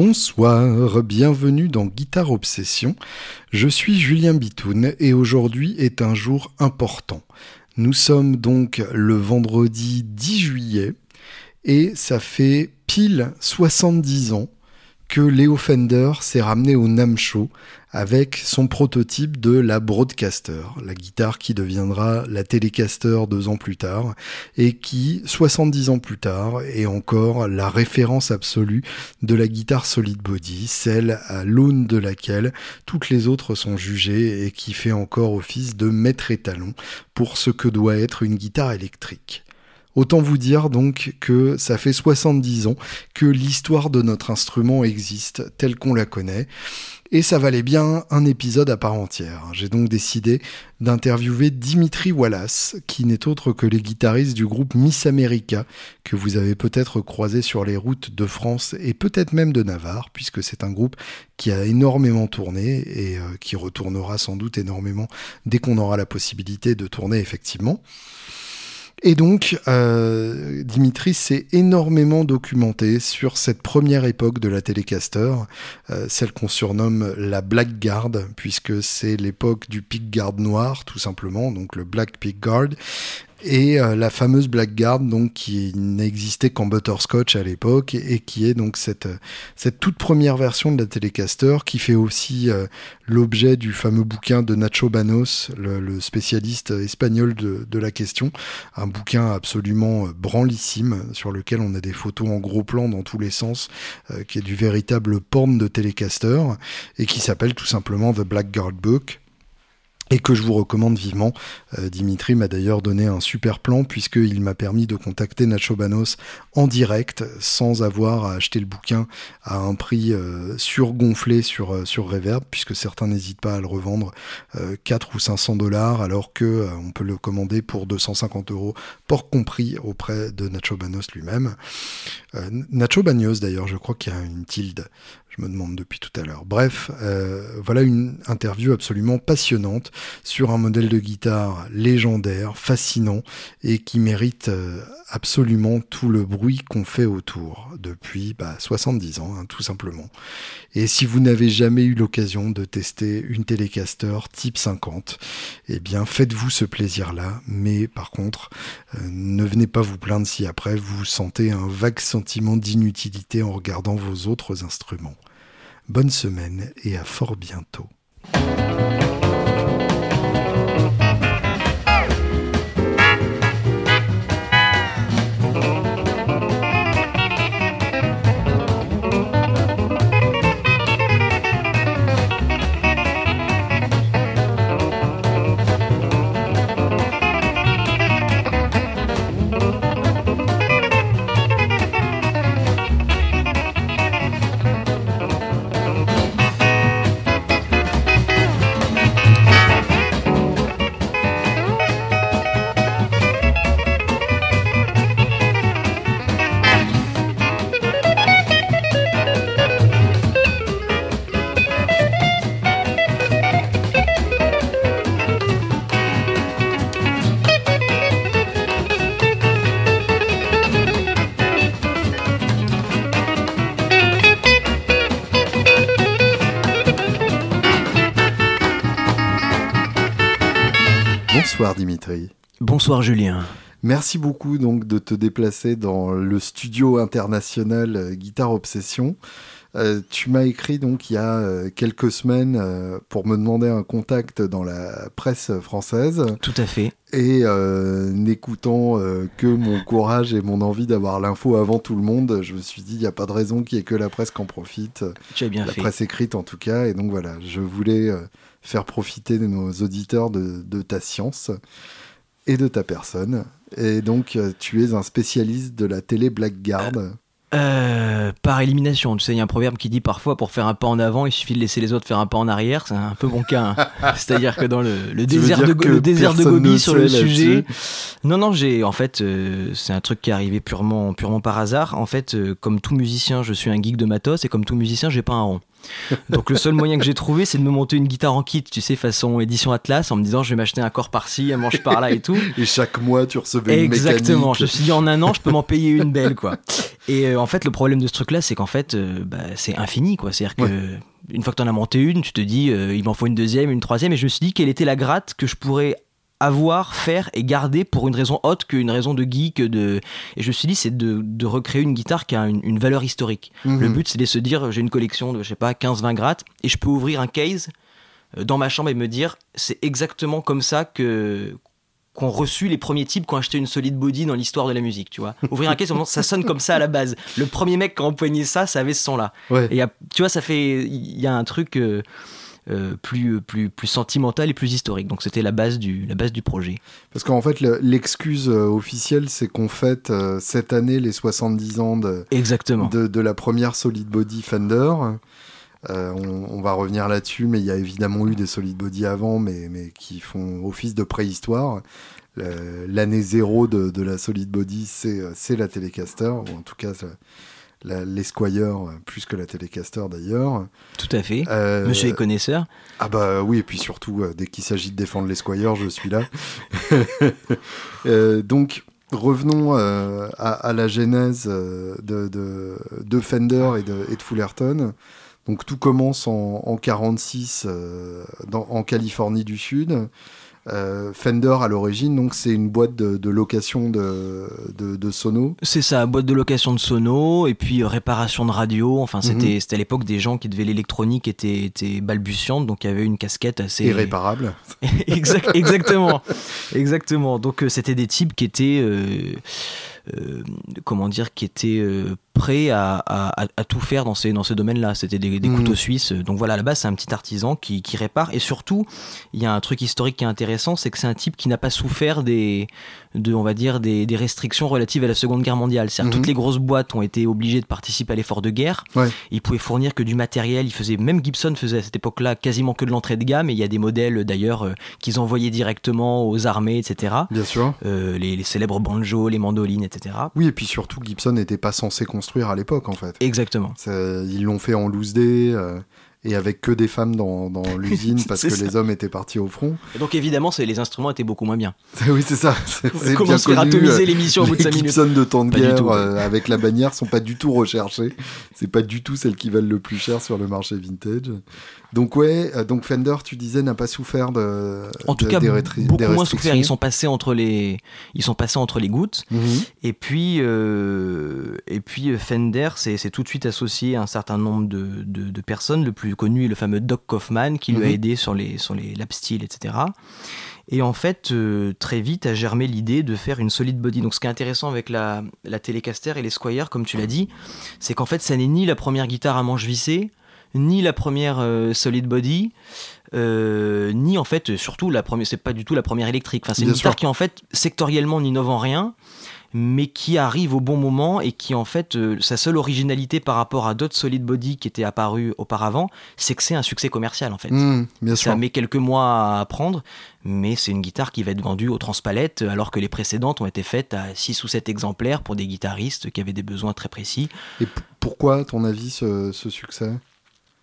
Bonsoir, bienvenue dans Guitare Obsession. Je suis Julien Bitoun et aujourd'hui est un jour important. Nous sommes donc le vendredi 10 juillet et ça fait pile 70 ans que Léo Fender s'est ramené au NAM Show avec son prototype de la Broadcaster, la guitare qui deviendra la Telecaster deux ans plus tard et qui, 70 ans plus tard, est encore la référence absolue de la guitare solid body, celle à l'aune de laquelle toutes les autres sont jugées et qui fait encore office de maître étalon pour ce que doit être une guitare électrique. Autant vous dire donc que ça fait 70 ans que l'histoire de notre instrument existe telle qu'on la connaît. Et ça valait bien un épisode à part entière. J'ai donc décidé d'interviewer Dimitri Wallace, qui n'est autre que le guitariste du groupe Miss America, que vous avez peut-être croisé sur les routes de France et peut-être même de Navarre, puisque c'est un groupe qui a énormément tourné et euh, qui retournera sans doute énormément dès qu'on aura la possibilité de tourner effectivement. Et donc, euh, Dimitri s'est énormément documenté sur cette première époque de la Telecaster, euh, celle qu'on surnomme la Blackguard, puisque c'est l'époque du pickguard noir, tout simplement, donc le Black Pickguard, et euh, la fameuse Blackguard donc qui n'existait qu'en butterscotch à l'époque et qui est donc cette cette toute première version de la Telecaster qui fait aussi euh, l'objet du fameux bouquin de Nacho Banos le, spécialiste espagnol de, de, la question. Un bouquin absolument euh, branlissime sur lequel on a des photos en gros plan dans tous les sens qui est du véritable porn de Telecaster et qui s'appelle tout simplement The Blackguard Book et que je vous recommande vivement. Euh, Dimitri m'a d'ailleurs donné un super plan puisqu'il m'a permis de contacter Nacho Banos en direct sans avoir à acheter le bouquin à un prix euh, surgonflé sur, euh, sur Reverb puisque certains n'hésitent pas à le revendre 4 ou 500 dollars alors que on peut le commander pour 250 euros, port compris auprès de Nacho Banos lui-même. Nacho Banos d'ailleurs, je crois qu'il y a une tilde je me demande depuis tout à l'heure. Bref, euh, voilà une interview absolument passionnante sur un modèle de guitare légendaire, fascinant et qui mérite euh, absolument tout le bruit qu'on fait autour depuis bah, 70 ans, hein, tout simplement. Et si vous n'avez jamais eu l'occasion de tester une Telecaster type 50, eh bien faites-vous ce plaisir-là, mais par contre, euh, ne venez pas vous plaindre si après vous sentez un vague sentiment d'inutilité en regardant vos autres instruments. Bonne semaine et à fort bientôt. Bonsoir Julien. Merci beaucoup donc de te déplacer dans le studio international euh, Guitare Obsession. Euh, tu m'as écrit donc il y a euh, quelques semaines pour me demander un contact dans la presse française. Tout à fait. Et n'écoutant que mon courage et mon envie d'avoir l'info avant tout le monde, je me suis dit il n'y a pas de raison qu'il n'y ait que la presse qui en profite. Tu as bien la fait. presse écrite en tout cas. Et donc voilà, je voulais faire profiter de nos auditeurs de, ta science et de ta personne. Et donc, euh, tu es un spécialiste de la télé Blackguard. Euh, par élimination, tu sais, il y a un proverbe qui dit parfois pour faire un pas en avant, il suffit de laisser les autres faire un pas en arrière. C'est un peu mon cas. Hein. C'est-à-dire que dans le, désert, de, le désert de Gobi sur le sujet. Non, non, j'ai en fait, euh, c'est un truc qui est arrivé purement, purement par hasard. En fait, comme tout musicien, je suis un geek de matos et comme tout musicien, j'ai pas un rond. Donc le seul moyen que j'ai trouvé, c'est de me monter une guitare en kit, tu sais, façon édition Atlas, en me disant je vais m'acheter un corps par-ci, un manche par-là et tout. Et chaque mois, tu recevais une Exactement. Je me suis dit en un an, je peux m'en payer une belle, quoi. Et euh, en fait, le problème de ce truc-là, c'est qu'en fait, euh, bah, c'est infini, quoi. C'est-à-dire que une fois que tu en as monté une, tu te dis euh, il m'en faut une deuxième, une troisième, et je me suis dit quelle était la gratte que je pourrais avoir, faire et garder pour une raison haute qu'une raison de geek. De... Et je me suis dit, c'est de, recréer une guitare qui a une, valeur historique. Mhm. Le but, c'est de se dire, j'ai une collection de, je sais pas, 15-20 grattes, et je peux ouvrir un case dans ma chambre et me dire, c'est exactement comme ça que qu'ont reçu les premiers types qui ont acheté une solide body dans l'histoire de la musique, tu vois. Ouvrir un case, ça sonne comme ça à la base. Le premier mec qui a empoigné ça, ça avait ce son-là. Et tu vois, ça fait, il y a un truc euh, euh, plus, plus, plus sentimental et plus historique. Donc c'était la base du, la base du projet. Parce qu'en fait, l'excuse euh, officielle, c'est qu'on fête cette année les 70 ans de, Exactement. De, de la première solid body Fender. Euh, on, va revenir là-dessus, mais il y a évidemment eu des solid body avant, mais, mais qui font office de préhistoire. L'année zéro de, la solid body, c'est la Telecaster, ou en tout cas l'Esquire, plus que la Telecaster d'ailleurs. Tout à fait. Euh, Monsieur est connaisseur. Ah bah oui, et puis surtout, euh, dès qu'il s'agit de défendre l'Esquire, je suis là. donc, revenons à, la genèse de, de, Fender et de, et de Fullerton. Donc tout commence en, en 46 euh, en Californie du Sud. Euh, Fender à l'origine, donc c'est une boîte de, location de, de, sono. C'est ça, boîte de location de sono et puis euh, réparation de radio. Enfin, c'était mhm. à l'époque des gens qui devaient l'électronique était, était balbutiante, donc il y avait une casquette assez irréparable. exactement, exactement. Donc c'était des types qui étaient comment dire, qui étaient prêt à, tout faire dans ces, dans domaine-là. C'était des, mhm. couteaux suisses. Donc voilà, à la base, c'est un petit artisan qui, répare. Et surtout, il y a un truc historique qui est intéressant, c'est que c'est un type qui n'a pas souffert des, de, on va dire, des, restrictions relatives à la Seconde Guerre mondiale. cest mhm. toutes les grosses boîtes ont été obligées de participer à l'effort de guerre. Ouais. Ils pouvaient fournir que du matériel. Il faisait, même Gibson faisait à cette époque-là quasiment que de l'entrée de gamme. Et il y a des modèles d'ailleurs euh, qu'ils envoyaient directement aux armées, etc. Bien sûr. Euh, les, les, célèbres banjos, les mandolines, etc. Oui, et puis surtout, Gibson n'était pas censé construire à l'époque en fait. Exactement. Ils l'ont fait en loose day. Euh, et avec que des femmes dans, dans l'usine parce que les hommes étaient partis au front. Et donc évidemment, les instruments étaient beaucoup moins bien. oui, c'est ça. Comment se faire atomiser l'émission au bout de 5 minutes Les de temps de guerre euh, avec la bannière sont pas du tout recherchées. C'est pas du tout celles qui valent le plus cher sur le marché vintage. Donc ouais, euh, donc Fender, tu disais, n'a pas souffert de. En tout cas, beaucoup moins souffert. Ils sont passés entre les, ils sont passés entre les gouttes. Mhm. Et puis, euh, et puis Fender, c'est tout de suite associé à un certain nombre de, de, personnes. Le plus connu est le fameux Doc Kaufman qui lui a mhm. aidé sur les sur les lap steel, etc. Et en fait, euh, très vite a germé l'idée de faire une solide body. Donc ce qui est intéressant avec la, la Telecaster et les Squire, comme tu l'as dit, c'est qu'en fait, ça n'est ni la première guitare à manche vissée, ni la première euh, solid body, euh, ni en fait surtout la première. C'est pas du tout la première électrique. Enfin, c'est une guitare qui en fait sectoriellement n'innove en rien, mais qui arrive au bon moment et qui en fait euh, sa seule originalité par rapport à d'autres solid body qui étaient apparus auparavant, c'est que c'est un succès commercial en fait. Mmh, Ça met quelques mois à apprendre, mais c'est une guitare qui va être vendue au transpalette alors que les précédentes ont été faites à 6 ou 7 exemplaires pour des guitaristes qui avaient des besoins très précis. Et pourquoi, à ton avis, ce succès?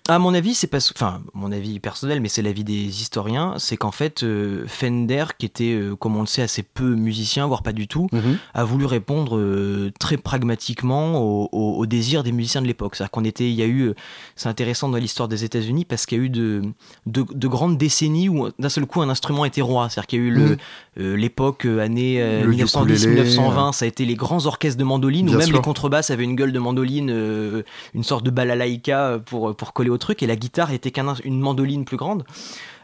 À mon avis, c'est parce, enfin, mon avis personnel, mais c'est l'avis des historiens, c'est qu'en fait, euh, Fender, qui était, euh, comme on le sait, assez peu musicien, voire pas du tout, mhm. a voulu répondre euh, très pragmatiquement au, au, désir des musiciens de l'époque. C'est-à-dire qu'on était, il y a eu, c'est intéressant dans l'histoire des États-Unis parce qu'il y a eu de, de, grandes décennies où d'un seul coup un instrument était roi. C'est-à-dire qu'il y a eu le, mhm. L'époque année 1910-1920, ça a été les grands orchestres de mandoline, où même les contrebasses avaient une gueule de mandoline, une sorte de balalaïka pour, pour coller truc et la guitare était qu'une mandoline plus grande.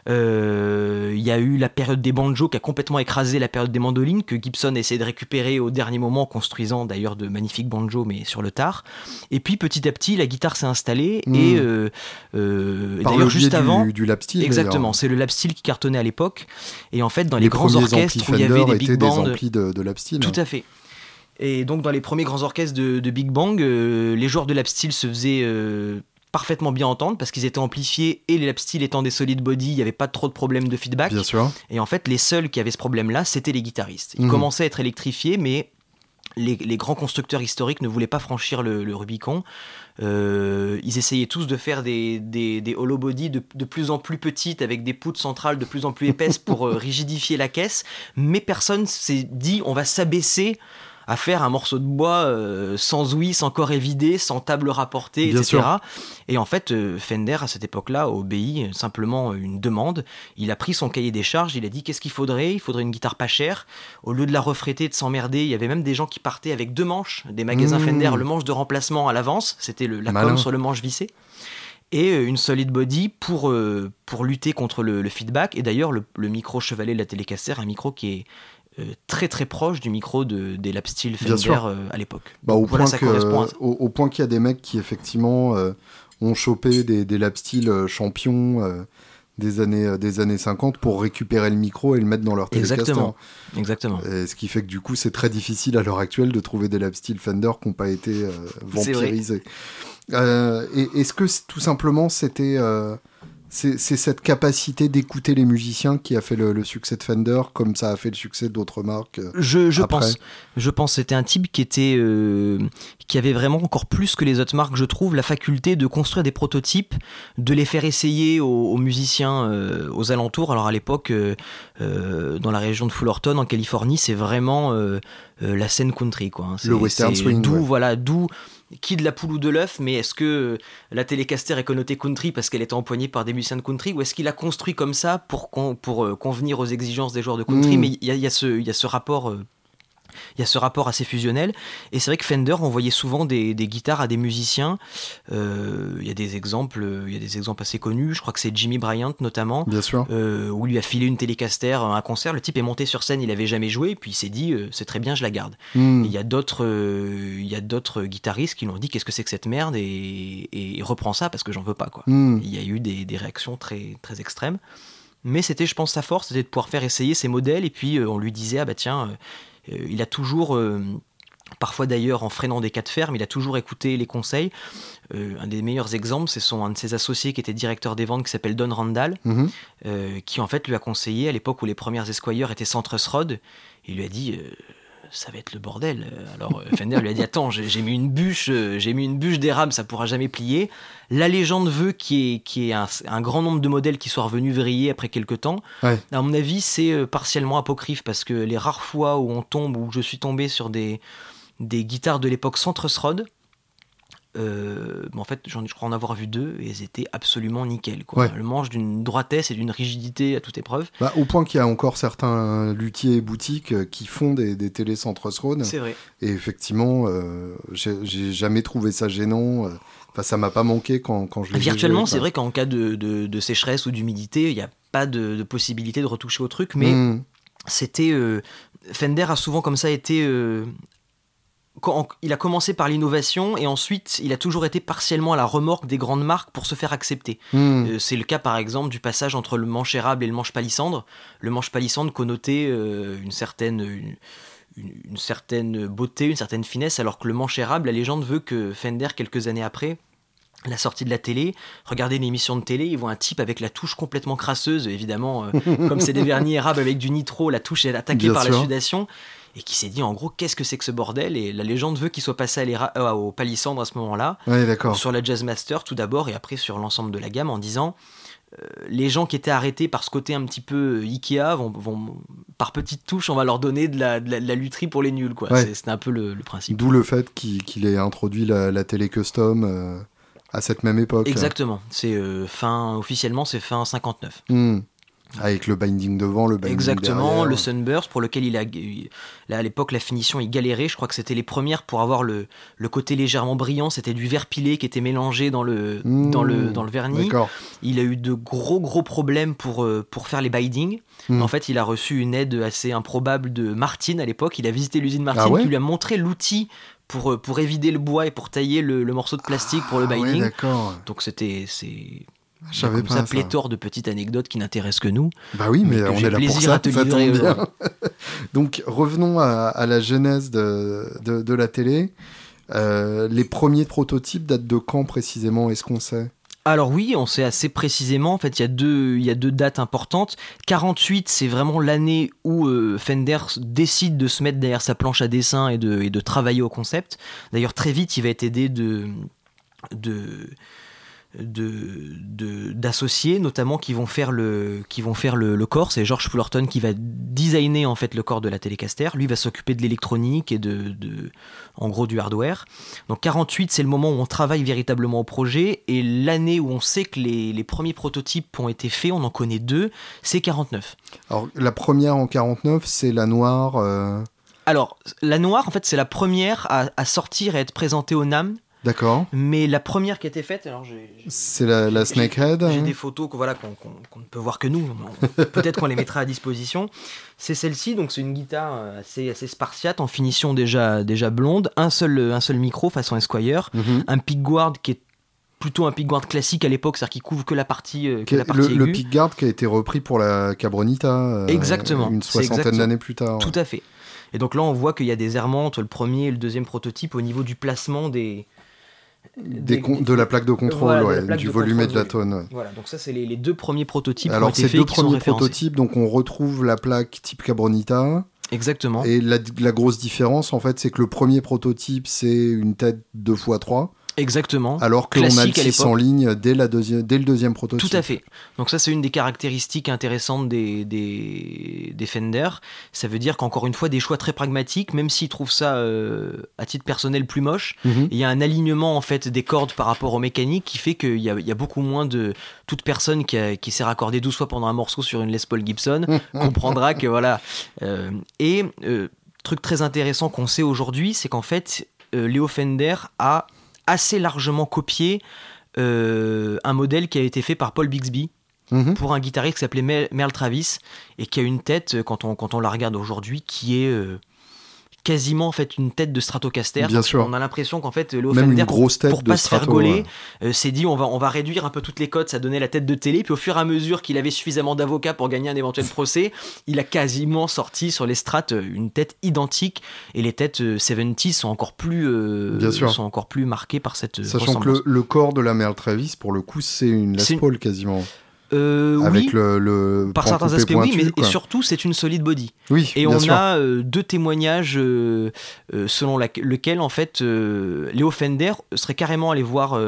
Euh, il y a eu la période des banjos qui a complètement écrasé la période des mandolines que Gibson a essayé de récupérer au dernier moment, construisant d'ailleurs de magnifiques banjos, mais sur le tard. Et puis petit à petit, la guitare s'est installée hmm. et euh, euh, d'ailleurs juste avant, du, lap steel, exactement, c'est le lap steel qui cartonnait à l'époque. Et en fait, dans les, grands orchestres où il y avait des big bands, de, de lap steel. Tout à fait. Et donc dans les premiers grands orchestres de, Big Bang, les joueurs de lap steel se faisaient parfaitement bien entendre parce qu'ils étaient amplifiés et les lap steel étant des solid body, il n'y avait pas trop de problèmes de feedback. Bien sûr. Et en fait, les seuls qui avaient ce problème-là, c'était les guitaristes. Ils mhm. commençaient à être électrifiés, mais les, grands constructeurs historiques ne voulaient pas franchir le, Rubicon. Euh, ils essayaient tous de faire des, des, des holobodies de, de, plus en plus petites avec des poutres centrales de plus en plus épaisses pour euh, rigidifier la caisse, mais personne s'est dit on va s'abaisser à faire un morceau de bois euh, sans ouïe, sans corps évidé, sans table rapportée, etc. Et en fait, euh, Fender, à cette époque-là, obéit simplement une demande. Il a pris son cahier des charges, il a dit qu'est-ce qu'il faudrait? Il faudrait une guitare pas chère. Au lieu de la refréter, de s'emmerder, il y avait même des gens qui partaient avec deux manches, des magasins mmh. Fender, le manche de remplacement à l'avance, c'était la com sur le manche vissé et euh, une solid body pour, pour lutter contre le, feedback. Et d'ailleurs, le, le, micro chevalet de la Telecaster, un micro qui est euh, très très proche du micro de, des lap steel Fender euh, à l'époque. Bah, au, point au, point qu'il y a des mecs qui effectivement euh, ont chopé des, des lap steel champions des années, des années 50 pour récupérer le micro et le mettre dans leur télécaster. Exactement. ce qui fait que du coup, c'est très difficile à l'heure actuelle de trouver des lap steel Fender qui n'ont pas été vampirisés. Est-ce que tout simplement c'était c'est cette capacité d'écouter les musiciens qui a fait le, succès de Fender, comme ça a fait le succès d'autres marques. Euh, je, je pense. Je pense. C'était un type qui était, euh, qui avait vraiment encore plus que les autres marques, je trouve, la faculté de construire des prototypes, de les faire essayer aux, musiciens euh, aux alentours. Alors à l'époque, dans la région de Fullerton, en Californie, c'est vraiment la scène country, quoi. Hein. Le western swing. D'où, voilà, d'où qui de la poule ou de l'œuf, mais est-ce que la Telecaster est connotée country parce qu'elle est empoignée par des musiciens de country, ou est-ce qu'il a construit comme ça pour, pour euh, convenir aux exigences des joueurs de country? Mm. Mais il y, a, ce rapport euh, il y a ce rapport assez fusionnel. Et c'est vrai que Fender envoyait souvent des, guitares à des musiciens. Euh, il y a des exemples, il y a des exemples assez connus. Je crois que c'est Jimmy Bryant notamment, Bien sûr. Euh, où il lui a filé une Telecaster à un concert. Le type est monté sur scène, il avait jamais joué, puis il s'est dit euh, c'est très bien, je la garde. Hmm. Il y a d'autres, il y a d'autres guitaristes qui l'ont dit qu'est-ce que c'est que cette merde? Et, et, reprend ça parce que j'en veux pas quoi. Hmm. Il y a eu des, des réactions très très extrêmes. Mais c'était, je pense, sa force, c'était de pouvoir faire essayer ses modèles. Et puis, on lui disait, ah bah tiens, euh, il a toujours euh, parfois d'ailleurs en freinant des cas de ferme, il a toujours écouté les conseils. Euh, un des meilleurs exemples, c'est son, un de ses associés qui était directeur des ventes, qui s'appelle Don Randall, mhm. qui en fait lui a conseillé à l'époque où les premières Esquire étaient sans truss rod, il lui a dit ça va être le bordel. Alors euh, Fender lui a dit attends, j'ai mis une bûche, euh, j'ai mis une bûche d'érable, ça pourra jamais plier. La légende veut qu'il y ait, qu un, un, grand nombre de modèles qui soient revenus vriller après quelques temps. À mon avis, c'est euh, partiellement apocryphe parce que les rares fois où on tombe, où je suis tombé sur des, des guitares de l'époque sans truss euh, en fait, je crois en avoir vu deux et elles étaient absolument nickel. Quoi. Le manche d'une droitesse et d'une rigidité à toute épreuve. Bah, au point qu'il y a encore certains luthiers et boutiques euh, qui font des, des télés sans C'est vrai. Et effectivement, euh, j'ai jamais trouvé ça gênant. Enfin, ça m'a pas manqué quand, quand je l'ai Virtuellement, c'est vrai qu'en cas de, de, sécheresse ou d'humidité, il n'y a pas de, possibilité de retoucher au truc, mais hmm. c'était. Fender a souvent comme ça été il a commencé par l'innovation et ensuite il a toujours été partiellement à la remorque des grandes marques pour se faire accepter. Hmm. Euh, c'est le cas par exemple du passage entre le manche érable et le manche palissandre. Le manche palissandre connotait euh, une certaine une, certaine beauté, une certaine finesse, alors que le manche érable, la légende veut que Fender quelques années après la sortie de la télé, regardez une émission de télé, ils voient un type avec la touche complètement crasseuse, évidemment, euh, comme c'est des vernis érables avec du nitro, la touche est attaquée par la sudation et qui s'est dit en gros qu'est-ce que c'est que ce bordel? Et la légende veut qu'il soit passé à euh, au palissandre à ce moment-là. Sur la Jazzmaster tout d'abord et après sur l'ensemble de la gamme en disant euh, les gens qui étaient arrêtés par ce côté un petit peu euh, Ikea vont, vont par petites touches on va leur donner de la, de la, lutherie pour les nuls quoi. C'est un peu le, principe. D'où le fait qu'il ait introduit la, télé custom à cette même époque exactement. C'est fin officiellement c'est fin 59 avec le binding devant, le binding Exactement, le Sunburst pour lequel il a, à l'époque la finition il galérait. Je crois que c'était les premières pour avoir le, le côté légèrement brillant. C'était du verre pilé qui était mélangé dans le, dans le, mmh. dans le vernis. Il a eu de gros gros problèmes pour, euh, pour faire les bindings. Mmh. En fait, il a reçu une aide assez improbable de Martin à l'époque. Il a visité l'usine Martin ah qui lui a montré l'outil pour, euh, pour évider le bois et pour tailler le, morceau de plastique pour le ah binding. Donc c'était c'est j'avais pas ça, pléthore de petites anecdotes qui n'intéressent que nous. Bah oui, mais, on est là pour ça, ça bien. Donc revenons à, la genèse de, de, la télé. Euh, les premiers prototypes datent de quand précisément? Est-ce qu'on sait? Alors oui, on sait assez précisément. En fait, il y a deux, il y a deux dates importantes. 48, c'est vraiment l'année où euh, Fender décide de se mettre derrière sa planche à dessin et de, et de travailler au concept. D'ailleurs, très vite, il va être aidé de, de d'associés notamment qui vont faire le qui vont faire le, corps. C'est George Fullerton qui va designer en fait le corps de la Telecaster. Lui va s'occuper de l'électronique et de, en gros du hardware. Donc 48 c'est le moment où on travaille véritablement au projet. Et l'année où on sait que les, premiers prototypes ont été faits on en connaît deux c'est 49 alors la première en 49 c'est la noire euh, alors la noire en fait c'est la première à, à sortir et à être présentée au NAM D'accord. Mais la première qui a été faite, alors c'est la, la Snakehead. J'ai des photos qu'on voilà, qu'on ne peut voir que nous. Peut-être qu'on les mettra à disposition. C'est celle-ci, donc c'est une guitare euh, assez, assez spartiate, en finition déjà, déjà blonde, un seul, un seul micro façon Esquire, mhm. un pickguard qui est plutôt un pickguard classique à l'époque, c'est-à-dire qui couvre que la partie, euh, que la partie le, le pickguard qui a été repris pour la Cabronita. Euh, exactement. Une soixantaine d'années plus tard. Tout à fait. Et donc là, on voit qu'il y a des errements entre le premier et le deuxième prototype au niveau du placement des, de la plaque de contrôle, du volume et de la tonne. Voilà, donc ça c'est les, deux premiers prototypes. Alors ces deux premiers prototypes, donc on retrouve la plaque type Cabronita. Exactement. Et la, la grosse différence en fait, c'est que le premier prototype c'est une tête 2x3 Exactement. Alors que l'on a le 6 en ligne dès, la dès le deuxième prototype. Tout à fait. Donc ça, c'est une des caractéristiques intéressantes des, des, Fender. Ça veut dire qu'encore une fois, des choix très pragmatiques, même s'ils trouvent ça, euh, à titre personnel, plus moche, mhm. il y a un alignement en fait des cordes par rapport aux mécaniques qui fait qu'il y, y a, beaucoup moins de... Toute personne qui, qui s'est raccordée 12 fois pendant un morceau sur une Les Paul Gibson comprendra que voilà. Euh, et... Euh, truc très intéressant qu'on sait aujourd'hui, c'est qu'en fait, Léo Fender a assez largement copié euh, un modèle qui a été fait par Paul Bixby. Mhm. pour un guitariste qui s'appelait Merle Travis et qui a une tête, quand on, quand on la regarde aujourd'hui, qui est euh, quasiment en fait une tête de Stratocaster. Bien sûr. On a l'impression qu'en fait le Même une grosse tête pour, pas se faire gauler, euh, s'est dit on va on va réduire un peu toutes les cotes, ça donnait la tête de télé. Puis au fur et à mesure qu'il avait suffisamment d'avocats pour gagner un éventuel procès, il a quasiment sorti sur les strates euh, une tête identique. Et les têtes 70 euh, sont encore plus sont encore plus marquées par cette. Sachant que le, corps de la Merle Travis pour le coup c'est une Les Paul quasiment. Euh, Avec oui, le, par certains aspects oui, mais et surtout c'est une solide body. Oui, et on a euh, deux témoignages euh, selon lequel en fait Léo Fender serait carrément allé voir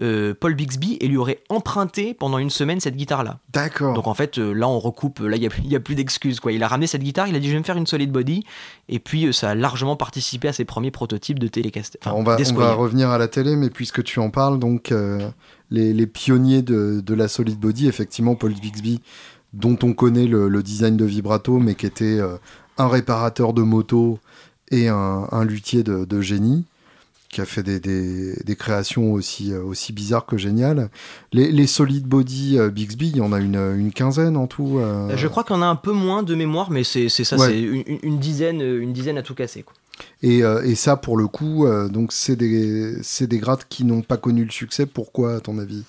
Paul Bixby et lui aurait emprunté pendant une semaine cette guitare là. D'accord. Donc en fait là on recoupe, là il n'y a, a, plus d'excuses quoi. Il a ramené cette guitare, il a dit je vais me faire une solide body et puis ça a largement participé à ses premiers prototypes de télécaster. on, va, on va revenir à la télé mais puisque tu en parles donc les, pionniers de, la solid body, effectivement, Paul Bixby, dont on connaît le, design de vibrato, mais qui était euh, un réparateur de moto et un, luthier de, génie, qui a fait des, créations aussi, euh, aussi bizarres que géniales. Les, solid body euh, Bixby, il y en a une, quinzaine en tout. Je crois qu'on a un peu moins de mémoire, mais c'est ça, c'est une, dizaine, une dizaine à tout casser. Quoi. Euh, et, ça, pour le coup, euh, donc c'est des, des grades qui n'ont pas connu le succès. Pourquoi, à ton avis?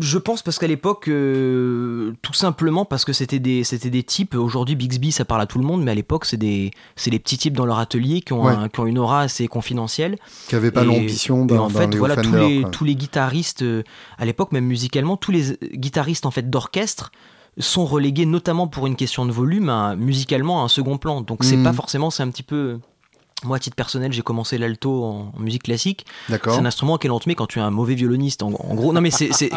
Je pense parce qu'à l'époque, euh, tout simplement parce que c'était des, des types. Aujourd'hui, Bixby, ça parle à tout le monde, mais à l'époque, c'est des, les petits types dans leur atelier qui ont, qui ont une aura assez confidentielle. Qui n'avaient pas l'ambition d'un. En fait, voilà, tous les, tous les guitaristes, à l'époque, même musicalement, tous les guitaristes en fait d'orchestre sont relégués, notamment pour une question de volume, musicalement à un second plan. Donc, c'est hmm. pas forcément, c'est un petit peu moi, à titre personnel, j'ai commencé l'alto en, musique classique. C'est un instrument auquel on te met quand tu es un mauvais violoniste. En, gros, non, mais c'est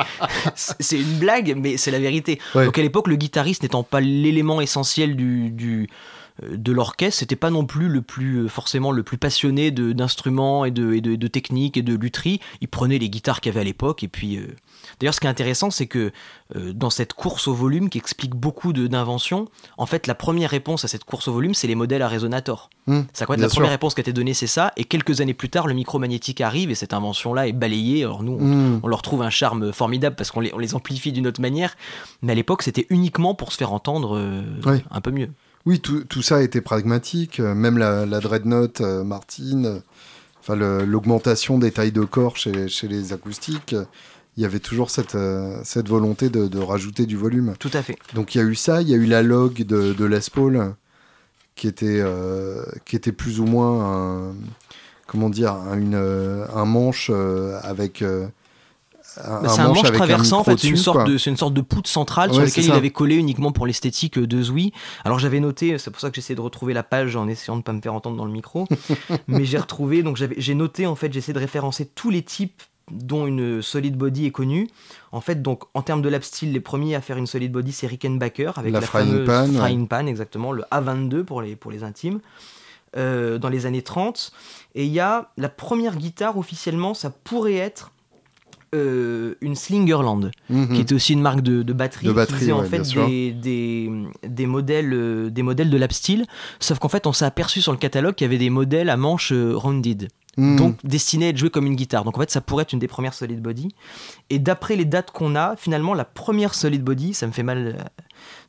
une blague, mais c'est la vérité. Donc, à l'époque, le guitariste n'étant pas l'élément essentiel du, du de l'orchestre, c'était pas non plus le plus euh, forcément le plus passionné d'instruments et de, et, de, techniques et de lutherie. Il prenait les guitares qu'il y avait à l'époque et puis euh, D'ailleurs, ce qui est intéressant, c'est que euh, dans cette course au volume qui explique beaucoup d'inventions, en fait, la première réponse à cette course au volume, c'est les modèles à résonator. Mmh, ça quoi La première réponse qui a été donnée, c'est ça. Et quelques années plus tard, le micro-magnétique arrive et cette invention-là est balayée. Alors nous, on, mmh. leur trouve un charme formidable parce qu'on les, on les, amplifie d'une autre manière. Mais à l'époque, c'était uniquement pour se faire entendre euh, un peu mieux. Oui, tout, tout, ça était pragmatique. Euh, même la, la Dreadnought Martin, enfin l'augmentation des tailles de corps chez, chez les acoustiques il y avait toujours cette, euh, cette volonté de, rajouter du volume. Tout à fait. Donc il y a eu ça, il y a eu la log de, de Les Paul, qui était, euh, qui était plus ou moins un, comment dire, une, euh, un manche avec, un, c'est un manche, traversant, en fait, c'est une, sorte de, une sorte de poutre centrale sur laquelle il avait collé uniquement pour l'esthétique de Zoui. Alors j'avais noté, c'est pour ça que j'essaie de retrouver la page en essayant de ne pas me faire entendre dans le micro, mais j'ai retrouvé, donc j'ai noté en fait, j'essaie de référencer tous les types dont une solid body est connue. En fait, donc en termes de lap style, les premiers à faire une solid body, c'est Rickenbacker avec la, frying fameuse frying pan, exactement, le A22 pour les, pour les intimes, euh, dans les années 30. Et il y a la première guitare officiellement, ça pourrait être euh, une Slingerland, mhm. qui était aussi une marque de, batterie, de batterie qui faisait en fait des, des, modèles, euh, des modèles de lap style. Sauf qu'en fait, on s'est aperçu sur le catalogue qu'il y avait des modèles à manches rounded. Hmm. donc destiné à être joué comme une guitare. Donc en fait, ça pourrait être une des premières solid body. Et d'après les dates qu'on a, finalement, la première solid body, ça me fait mal euh,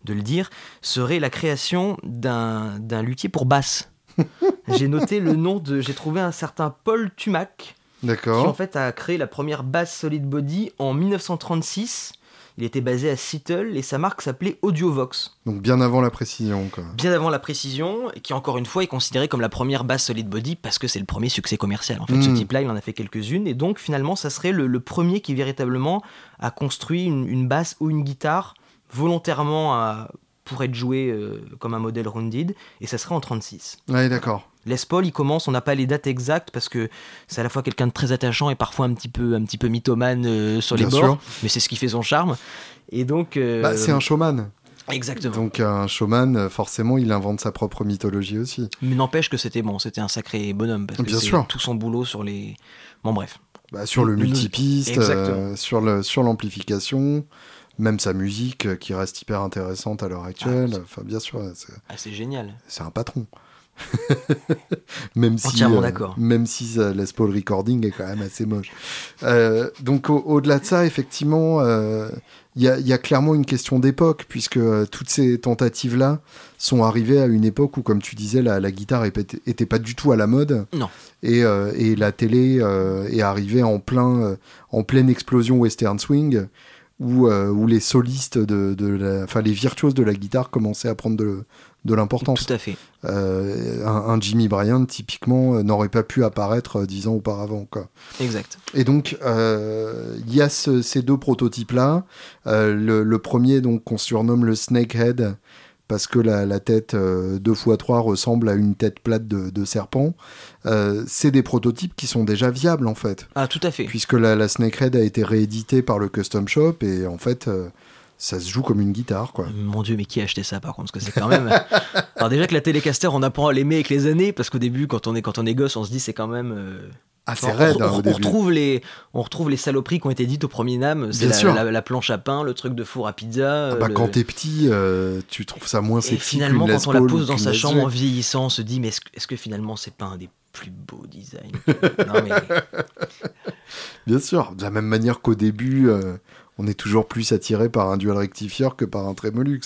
de le dire, serait la création d'un luthier pour basse. j'ai noté le nom de. J'ai trouvé un certain Paul Tumac. D'accord. Qui en fait a créé la première basse solid body en 1936 il était basé à Seattle et sa marque s'appelait Audiovox. Donc bien avant la précision. Quoi. Bien avant la précision, et qui encore une fois est considéré comme la première basse solid body parce que c'est le premier succès commercial. En fait, ce hmm. type-là, il en a fait quelques-unes, et donc finalement, ça serait le, premier qui véritablement a construit une, basse ou une guitare volontairement à, pour être joué euh, comme un modèle rounded, et ça serait en 36. Oui, d'accord. Les Paul, il commence, on n'a pas les dates exactes parce que c'est à la fois quelqu'un de très attachant et parfois un petit peu, un petit peu mythomane euh, sur les bords, mais c'est ce qui fait son charme. Et donc, euh, bah, c'est un showman. Exactement. Donc un showman, forcément, il invente sa propre mythologie aussi. Mais n'empêche que c'était bon, c'était un sacré bonhomme parce Bien que sûr. tout son boulot sur les. Bon bref. Bah, sur le multipiste, euh, sur le sur l'amplification, même sa musique qui reste hyper intéressante à l'heure actuelle. Ah, enfin, bien sûr. C'est ah, génial. C'est un patron. même si, euh, même si euh, Paul Recording est quand même assez moche. Euh, donc au-delà de ça, effectivement, il y, a clairement une question d'époque, puisque toutes ces tentatives-là sont arrivées à une époque où, comme tu disais, la, guitare était pas du tout à la mode. Non. Et, et la télé est arrivée en, plein, en pleine explosion western swing. Où, où, les solistes, de, de enfin les virtuoses de la guitare commençaient à prendre de, de l'importance. Tout à fait. Euh, un, Jimmy Bryant, typiquement, euh, n'aurait pas pu apparaître euh, dix ans auparavant. Quoi. Exact. Et donc, il y a ces deux prototypes-là. Le, premier, donc, qu'on surnomme le Snakehead, parce que la, tête 2x3 ressemble à une tête plate de, serpent. c'est des prototypes qui sont déjà viables, en fait. Ah, tout à fait. Puisque la, la Snakehead a été rééditée par le Custom Shop, et en fait ça se joue comme une guitare, quoi. Mon Dieu, mais qui a acheté ça, par contre? Parce que c'est quand même. Alors, déjà que la Telecaster, on apprend à l'aimer avec les années, parce qu'au début, quand on est, quand on est gosse, on se dit c'est quand même. Euh... Ah, c'est raide, on, hein, on, retrouve les, on retrouve les saloperies qui ont été dites au premier NAM. C'est la, la, planche à pain, le truc de four à pizza. Ah bah, Quand t'es petit, euh, tu trouves ça moins sexy. Et finalement, quand on la pose dans sa chambre en vieillissant, on se dit mais est-ce, est que finalement, c'est pas un des plus beaux designs? Non, mais... Bien sûr, de la même manière qu'au début, euh, on est toujours plus attiré par un dual rectifieur que par un Tremolux.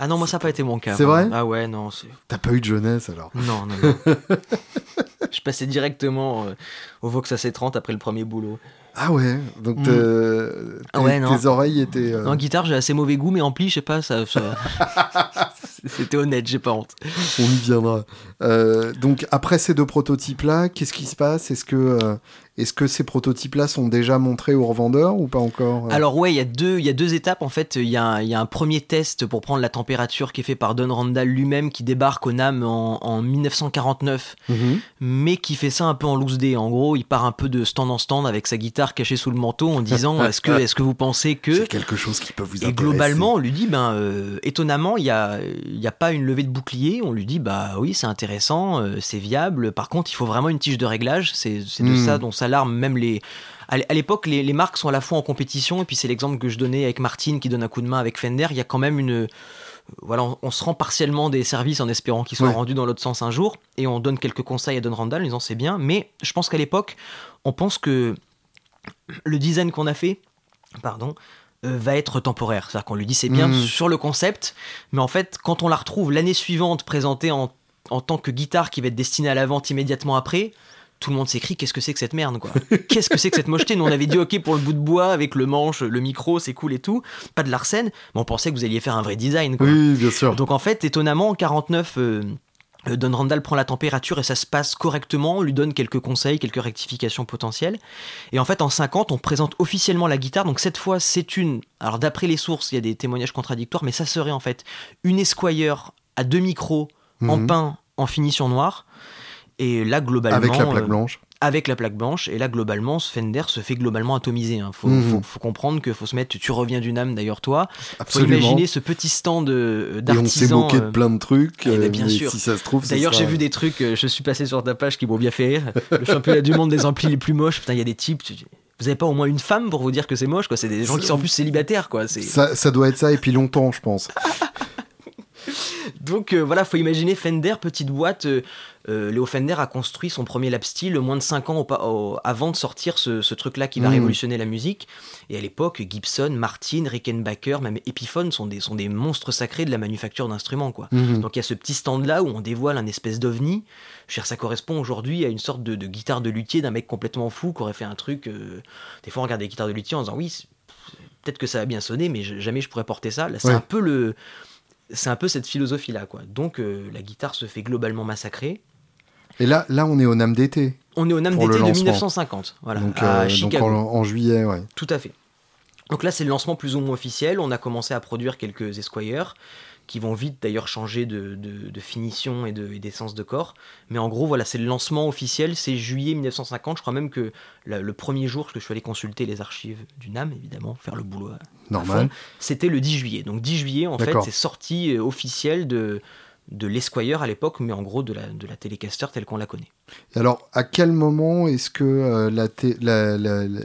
Ah non, moi ça n'a pas été mon cas. C'est vrai? Ah ouais, non. T'as pas eu de jeunesse alors? Non, non, non. je passais directement euh, au Vox AC30 après le premier boulot. Ah ouais, donc mm. ah tes oreilles étaient. Euh, en guitare, j'ai assez mauvais goût, mais ampli, je sais pas, ça. C'était honnête, j'ai pas honte. On y viendra. Euh, donc après ces deux prototypes-là, qu'est-ce qui se passe? Est-ce que est-ce que ces prototypes-là sont déjà montrés aux revendeurs ou pas encore Alors ouais, il y, a deux, y a deux étapes. En fait, il y, a un premier test pour prendre la température qui est fait par Don Randall lui-même, qui débarque au NAM en, 1949, mhm. mais qui fait ça un peu en loose day. En gros, il part un peu de stand en stand avec sa guitare cachée sous le manteau en disant est-ce que, est que vous pensez que... C'est quelque chose qui peut vous intéresser. Et globalement, on lui dit, ben, euh, étonnamment, il n'y a, y a pas une levée de bouclier. On lui dit, bah oui, c'est intéressant, euh, c'est viable. Par contre, il faut vraiment une tige de réglage. C'est de mhm. ça dont ça même les. À l'époque, les, marques sont à la fois en compétition, et puis c'est l'exemple que je donnais avec Martine qui donne un coup de main avec Fender. Il y a quand même une. Voilà, on, se rend partiellement des services en espérant qu'ils soient rendus dans l'autre sens un jour, et on donne quelques conseils à Don Randall en disant c'est bien, mais je pense qu'à l'époque, on pense que le design qu'on a fait, pardon, euh, va être temporaire. C'est-à-dire qu'on lui dit c'est bien mmh. sur le concept, mais en fait, quand on la retrouve l'année suivante présentée en, en tant que guitare qui va être destinée à la vente immédiatement après, tout le monde s'écrit qu'est-ce que c'est que cette merde quoi? Qu'est-ce que c'est que cette mocheté? Nous on avait dit ok pour le bout de bois avec le manche, le micro, c'est cool et tout, pas de l'arsène, mais on pensait que vous alliez faire un vrai design quoi. Oui, bien sûr. Donc en fait, étonnamment en 49 euh, Euh, Don Randall prend la température et ça se passe correctement, on lui donne quelques conseils, quelques rectifications potentielles. Et en fait, en 50, on présente officiellement la guitare. Donc cette fois, c'est une. Alors d'après les sources, il y a des témoignages contradictoires, mais ça serait en fait une Esquire à deux micros en Mhm. peint en finition noire. Et là, globalement. Avec la plaque euh, blanche. avec la plaque blanche. Et là, globalement, Fender se fait globalement atomiser. hein. Faut, Mhm. faut, faut comprendre qu'il faut se mettre. Tu reviens d'une âme d'ailleurs, toi. Faut Absolument. imaginer ce petit stand euh, Et on s'est moqué de euh, plein de trucs. eh ben, euh, bien sûr. Si ça se trouve, D'ailleurs, sera- j'ai vu des trucs, je suis passé sur ta page qui m'ont bien fait rire. Le championnat du monde des amplis les plus moches. Putain, il y a des types. tu- Vous avez pas au moins une femme pour vous dire que c'est moche, quoi. C'est des gens qui sont en plus célibataires, quoi. Ça, ça doit être ça, et puis longtemps, je pense. Donc euh, voilà, faut imaginer Fender, petite boîte. euh, euh, Léo Fender a construit son premier lap steel moins de 5 ans au pa- au- avant de sortir ce, ce truc-là qui va Mhm. révolutionner la musique. Et à l'époque, Gibson, Martin, Rickenbacker, même Epiphone sont des, sont des monstres sacrés de la manufacture d'instruments, quoi. Mhm. Donc il y a ce petit stand-là où on dévoile un espèce d'ovni. Je veux dire, ça correspond aujourd'hui à une sorte de, de guitare de luthier d'un mec complètement fou qui aurait fait un truc. euh, Des fois, on regarde des guitares de luthier en disant oui, peut-être que ça va bien sonner, mais je- jamais je pourrais porter ça. Là, c'est Ouais. un peu le, c'est un peu cette philosophie-là, quoi. Donc euh, la guitare se fait globalement massacrer. Et là, là, on est au NAM d'été. On est au NAM d'été de lancement. 1950, voilà, donc, à euh, donc en, en juillet, ouais. Tout à fait. Donc là, c'est le lancement plus ou moins officiel. On a commencé à produire quelques Esquire qui vont vite d'ailleurs changer de, de- de finition et de- d'essence de corps. Mais en gros, voilà, c'est le lancement officiel. C'est juillet 1950. Je crois même que la- le premier jour que je suis allé consulter les archives du NAM, évidemment, faire le boulot Normal. c'était le 10 juillet. Donc 10 juillet, en fait, c'est sortie euh, officielle de, de l'Esquire à l'époque, mais en gros de la, de la Telecaster telle qu'on la connaît. Alors, à quel moment est-ce que euh,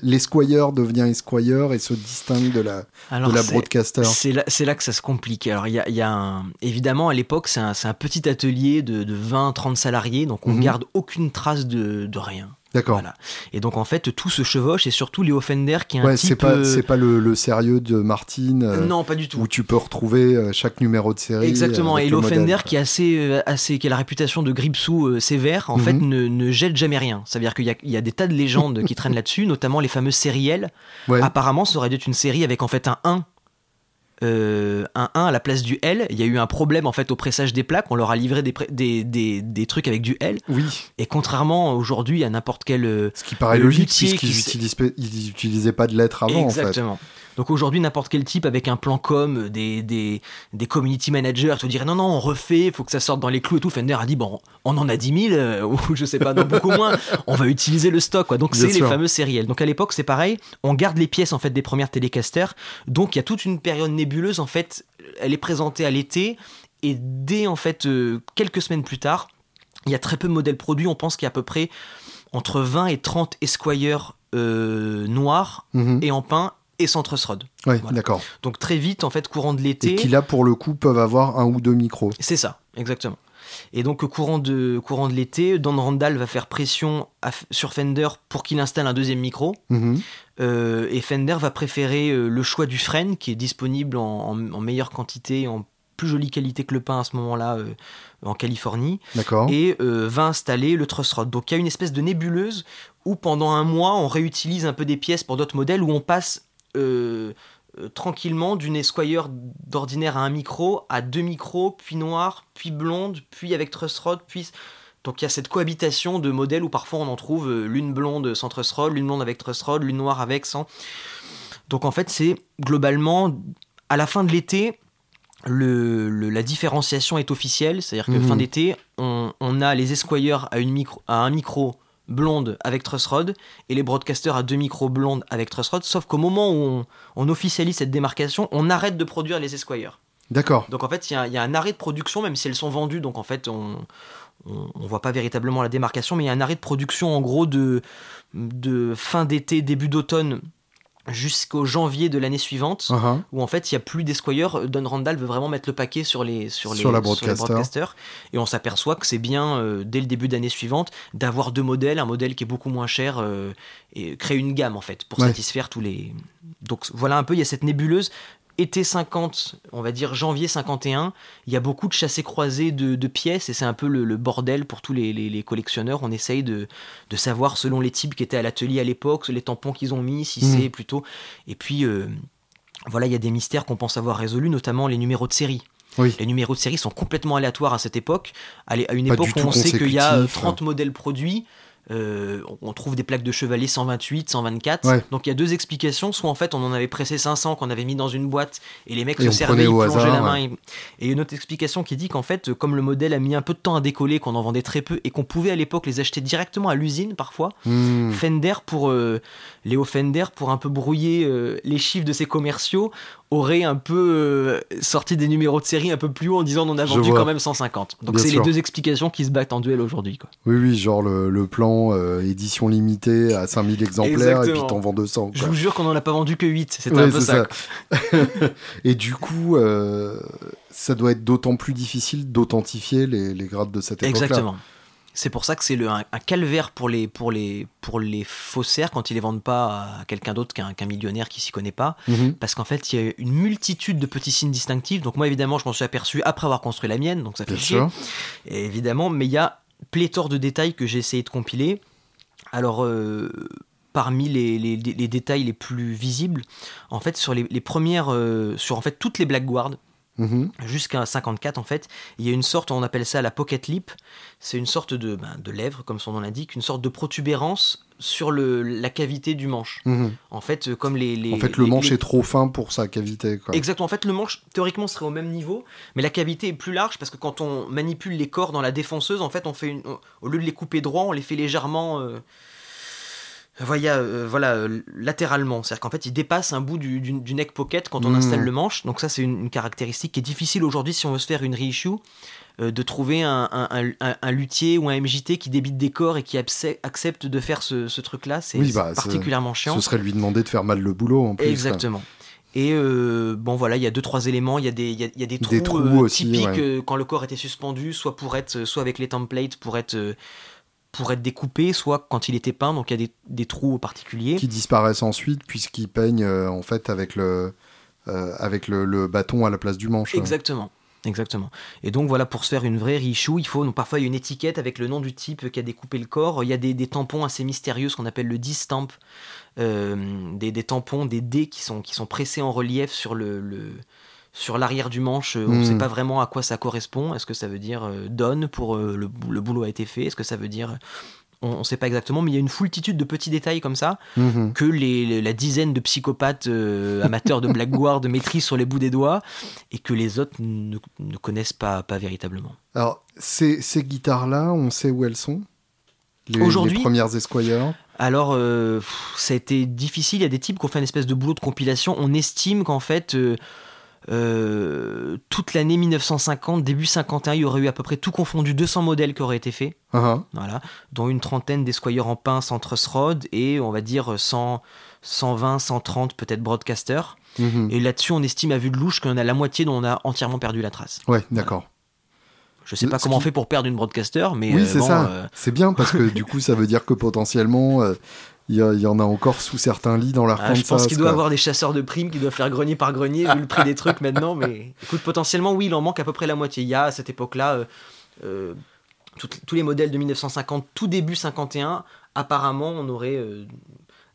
l'Esquire devient Esquire et se distingue de la, de la Broadcaster? C'est là, que ça se complique. Alors, il y a, y a un- évidemment, à l'époque, c'est un, c'est un petit atelier de, de 20-30 salariés, donc on Mhm. garde aucune trace de, de rien. D'accord. Voilà. Et donc, en fait, tout se chevauche, et surtout Léo Fender, qui est un Ouais, type... c'est pas, euh, c'est pas le, le sérieux de Martine euh, non, pas du tout. où tu peux retrouver euh, chaque numéro de série. Exactement, et Léo Fender qui, est assez, assez, qui a la réputation de gripsou euh, sévère, en Mhm. fait ne, ne jette jamais rien. Ça veut dire qu'il y a, il y a des tas de légendes qui traînent là-dessus, notamment les fameuses. Ouais. Apparemment, ça aurait dû être une série avec en fait un 1. Euh, un 1 à la place du L, il y a eu un problème en fait au pressage des plaques, on leur a livré des, des, des, des trucs avec du L, Oui, et contrairement aujourd'hui à n'importe quel... euh, ce qui paraît logique puisqu'ils qui sait- utilisent, ils utilisaient pas de lettres avant Exactement. Donc aujourd'hui, n'importe quel type avec un plan com, des, des, des community managers te dirait non, non, on refait, faut que ça sorte dans les clous et tout. Fender a dit bon, on en a 10 000, euh, ou je sais pas, non, beaucoup moins, on va utiliser le stock. Quoi. Donc c'est les fameux sériels. Donc à l'époque, c'est pareil, on garde les pièces en fait des premières Telecaster. Donc il y a toute une période nébuleuse en fait, elle est présentée à l'été et dès en fait euh, quelques semaines plus tard, il y a très peu de modèles produits. On pense qu'il y a à peu près entre 20 et 30 Esquire euh, noirs. Mhm. et en pain et sans truss rod. Ouais, Voilà. d'accord. Donc très vite, en fait, courant de Et l'été, qui là, pour le coup, peuvent avoir un ou deux micros. c'est ça, exactement. Et donc courant de, courant de l'été, Don Randall va faire pression à- sur Fender pour qu'il installe un deuxième micro. Mhm. Euh, et Fender va préférer euh, le choix du frêne qui est disponible en, en- en meilleure quantité, en plus jolie qualité que le pain à ce moment-là euh, en Californie. D'accord. et euh, va installer le truss rod. Donc il y a une espèce de nébuleuse où pendant un mois on réutilise un peu des pièces pour d'autres modèles où on passe euh, euh, tranquillement d'une Esquire d'ordinaire à un micro à deux micros, puis noir, puis blonde, puis avec truss rod, puis donc il y a cette cohabitation de modèles où parfois on en trouve euh, l'une blonde sans truss rod, l'une blonde avec truss rod, l'une noire avec sans. Donc en fait c'est globalement à la fin de l'été le, le- la différenciation est officielle, c'est-à-dire que Mhm. fin d'été, on, on a les Esquire à, une micro, à un micro blonde avec truss rod et les broadcasters à deux micros blondes avec truss rod, sauf qu'au moment où on, on officialise cette démarcation, on arrête de produire les Esquire. D'accord. Donc en fait, il y, a- il y a un arrêt de production, même si elles sont vendues, donc en fait, on on, on voit pas véritablement la démarcation, mais il y a un arrêt de production en gros de, de fin d'été, début d'automne jusqu'au janvier de l'année suivante Uh-huh. où en fait il y a plus d'Esquire. Don Randall veut vraiment mettre le paquet sur les sur les, Sur la les broadcaster. broadcasters. et on s'aperçoit que c'est bien euh, dès le début d'année suivante d'avoir deux modèles, un modèle qui est beaucoup moins cher euh, et créer une gamme en fait pour Ouais. satisfaire tous les. Donc voilà un peu il y a cette nébuleuse. Été 50, on va dire janvier 51, il y a beaucoup de chassés croisés de, de pièces et c'est un peu le, le bordel pour tous les, les- les collectionneurs. On essaye de, de savoir selon les types qui étaient à l'atelier à l'époque, les tampons qu'ils ont mis, si Mhm. c'est plutôt. Et puis euh, voilà, il y a des mystères qu'on pense avoir résolus, notamment les numéros de série. Les numéros de série sont complètement aléatoires à cette époque. À une époque où on sait qu'il y a 30 modèles produits, euh, on trouve des plaques de chevalier 128, 124. Donc il y a deux explications. Soit en fait on en avait pressé 500 qu'on avait mis dans une boîte et les mecs se servaient, ils plongeaient la main. Et... une autre explication qui dit qu'en fait comme le modèle a mis un peu de temps à décoller, qu'on en vendait très peu et qu'on pouvait à l'époque les acheter directement à l'usine parfois, hmm. Fender pour euh, Léo Fender pour un peu brouiller euh, les chiffres de ses commerciaux aurait un peu euh, sorti des numéros de série un peu plus haut en disant on a vendu quand même 150. Donc c'est les deux explications qui se battent en duel aujourd'hui. Oui, oui, genre le, plan euh, édition limitée à 5000 exemplaires et puis t'en vends 200. Je vous jure qu'on en a pas vendu que 8, c'était un peu ça. et du coup, ça doit être d'autant plus difficile d'authentifier les, les, grades de cette époque-là. Exactement. C'est pour ça que c'est un, un, calvaire pour les, pour, les, pour les faussaires quand ils les vendent pas à quelqu'un d'autre qu'un millionnaire qui s'y connaît pas. Mhm. Parce qu'en fait, il y a une multitude de petits signes distinctifs. Donc, moi, évidemment, je m'en suis aperçu après avoir construit la mienne. Donc, ça fait chier. évidemment, mais il y a pléthore de détails que j'ai essayé de compiler. Alors, euh, parmi les, les, les, détails les plus visibles, en fait, sur les, premières, euh, sur en fait toutes les Blackguards, Mhm. Jusqu'à 54, en fait, il y a une sorte, on appelle ça la pocket lip, c'est une sorte de, ben, de lèvre, comme son nom l'indique, une sorte de protubérance sur le, la cavité du manche. Mhm. En fait, euh, comme les, En fait, le manche est trop fin pour sa cavité. Quoi. Exactement. En fait, le manche, théoriquement, serait au même niveau, mais la cavité est plus large parce que quand on manipule les corps dans la défonceuse, en fait, on fait une... au lieu de les couper droit, on les fait légèrement. Euh, voilà, euh, voilà euh, latéralement. C'est-à-dire qu'en fait, il dépasse un bout du, du, neck pocket quand on mmh. installe le manche. Donc ça, c'est une, caractéristique qui est difficile aujourd'hui si on veut se faire une reissue, euh, de trouver un, un, un, luthier ou un MJT qui débite des corps et qui accepte de faire ce, ce truc-là. C'est bah, particulièrement chiant. Ce serait lui demander de faire mal le boulot en plus. Exactement. Et bon voilà, il y a deux trois éléments, il y a des, il y a, des trous, typiques quand le corps était suspendu, soit pour être, soit avec les templates pour être pour être découpé, soit quand il était peint, donc il y a des, trous particuliers. Qui disparaissent ensuite puisqu'ils peignent euh, en fait avec, le, euh, avec le, bâton à la place du manche. Exactement. Exactement. Et donc voilà, pour se faire une vraie reissue, il faut donc, parfois une étiquette avec le nom du type qui a découpé le corps. Il y a des, tampons assez mystérieux, ce qu'on appelle le D-stamp, euh, des, tampons, des dés qui sont, qui sont pressés en relief sur le, sur l'arrière du manche, on ne sait hmm. pas vraiment à quoi ça correspond. Est-ce que ça veut dire euh, donne pour euh, le, boulot a été fait? Est-ce que ça veut dire on ne sait pas exactement, mais il y a une foultitude de petits détails comme ça hmm. que les, la dizaine de psychopathes euh, amateurs de Blackguard maîtrisent sur les bouts des doigts et que les autres ne, connaissent pas, pas véritablement. Alors, ces, ces guitares-là, on sait où elles sont? Aujourd'hui, les premières Esquire alors, ça a été difficile. Il y a des types qui ont fait une espèce de boulot de compilation. On estime qu'en fait, euh, toute l'année 1950, début 51, il y aurait eu à peu près tout confondu 200 modèles qui auraient été faits, uh-huh. voilà, dont une trentaine d'esquires en pince en truss rod et on va dire 100, 120, 130 peut-être broadcaster. Mm-hmm. Et là-dessus, on estime à vue de louche qu'on a la moitié dont on a entièrement perdu la trace. Ouais, d'accord. Je sais pas comment on fait pour perdre une broadcaster, mais oui, euh, c'est ça. Euh, c'est bien parce que du coup, ça veut dire que potentiellement, il y, en a encore sous certains lits dans leur ah, Je pense qu'il doit avoir des chasseurs de primes qui doivent faire grenier par grenier vu le prix des trucs maintenant. Mais écoute, potentiellement, oui, il en manque à peu près la moitié. Il y a à cette époque-là euh, euh, tous les modèles de 1950, tout début 51. Apparemment, on aurait, euh,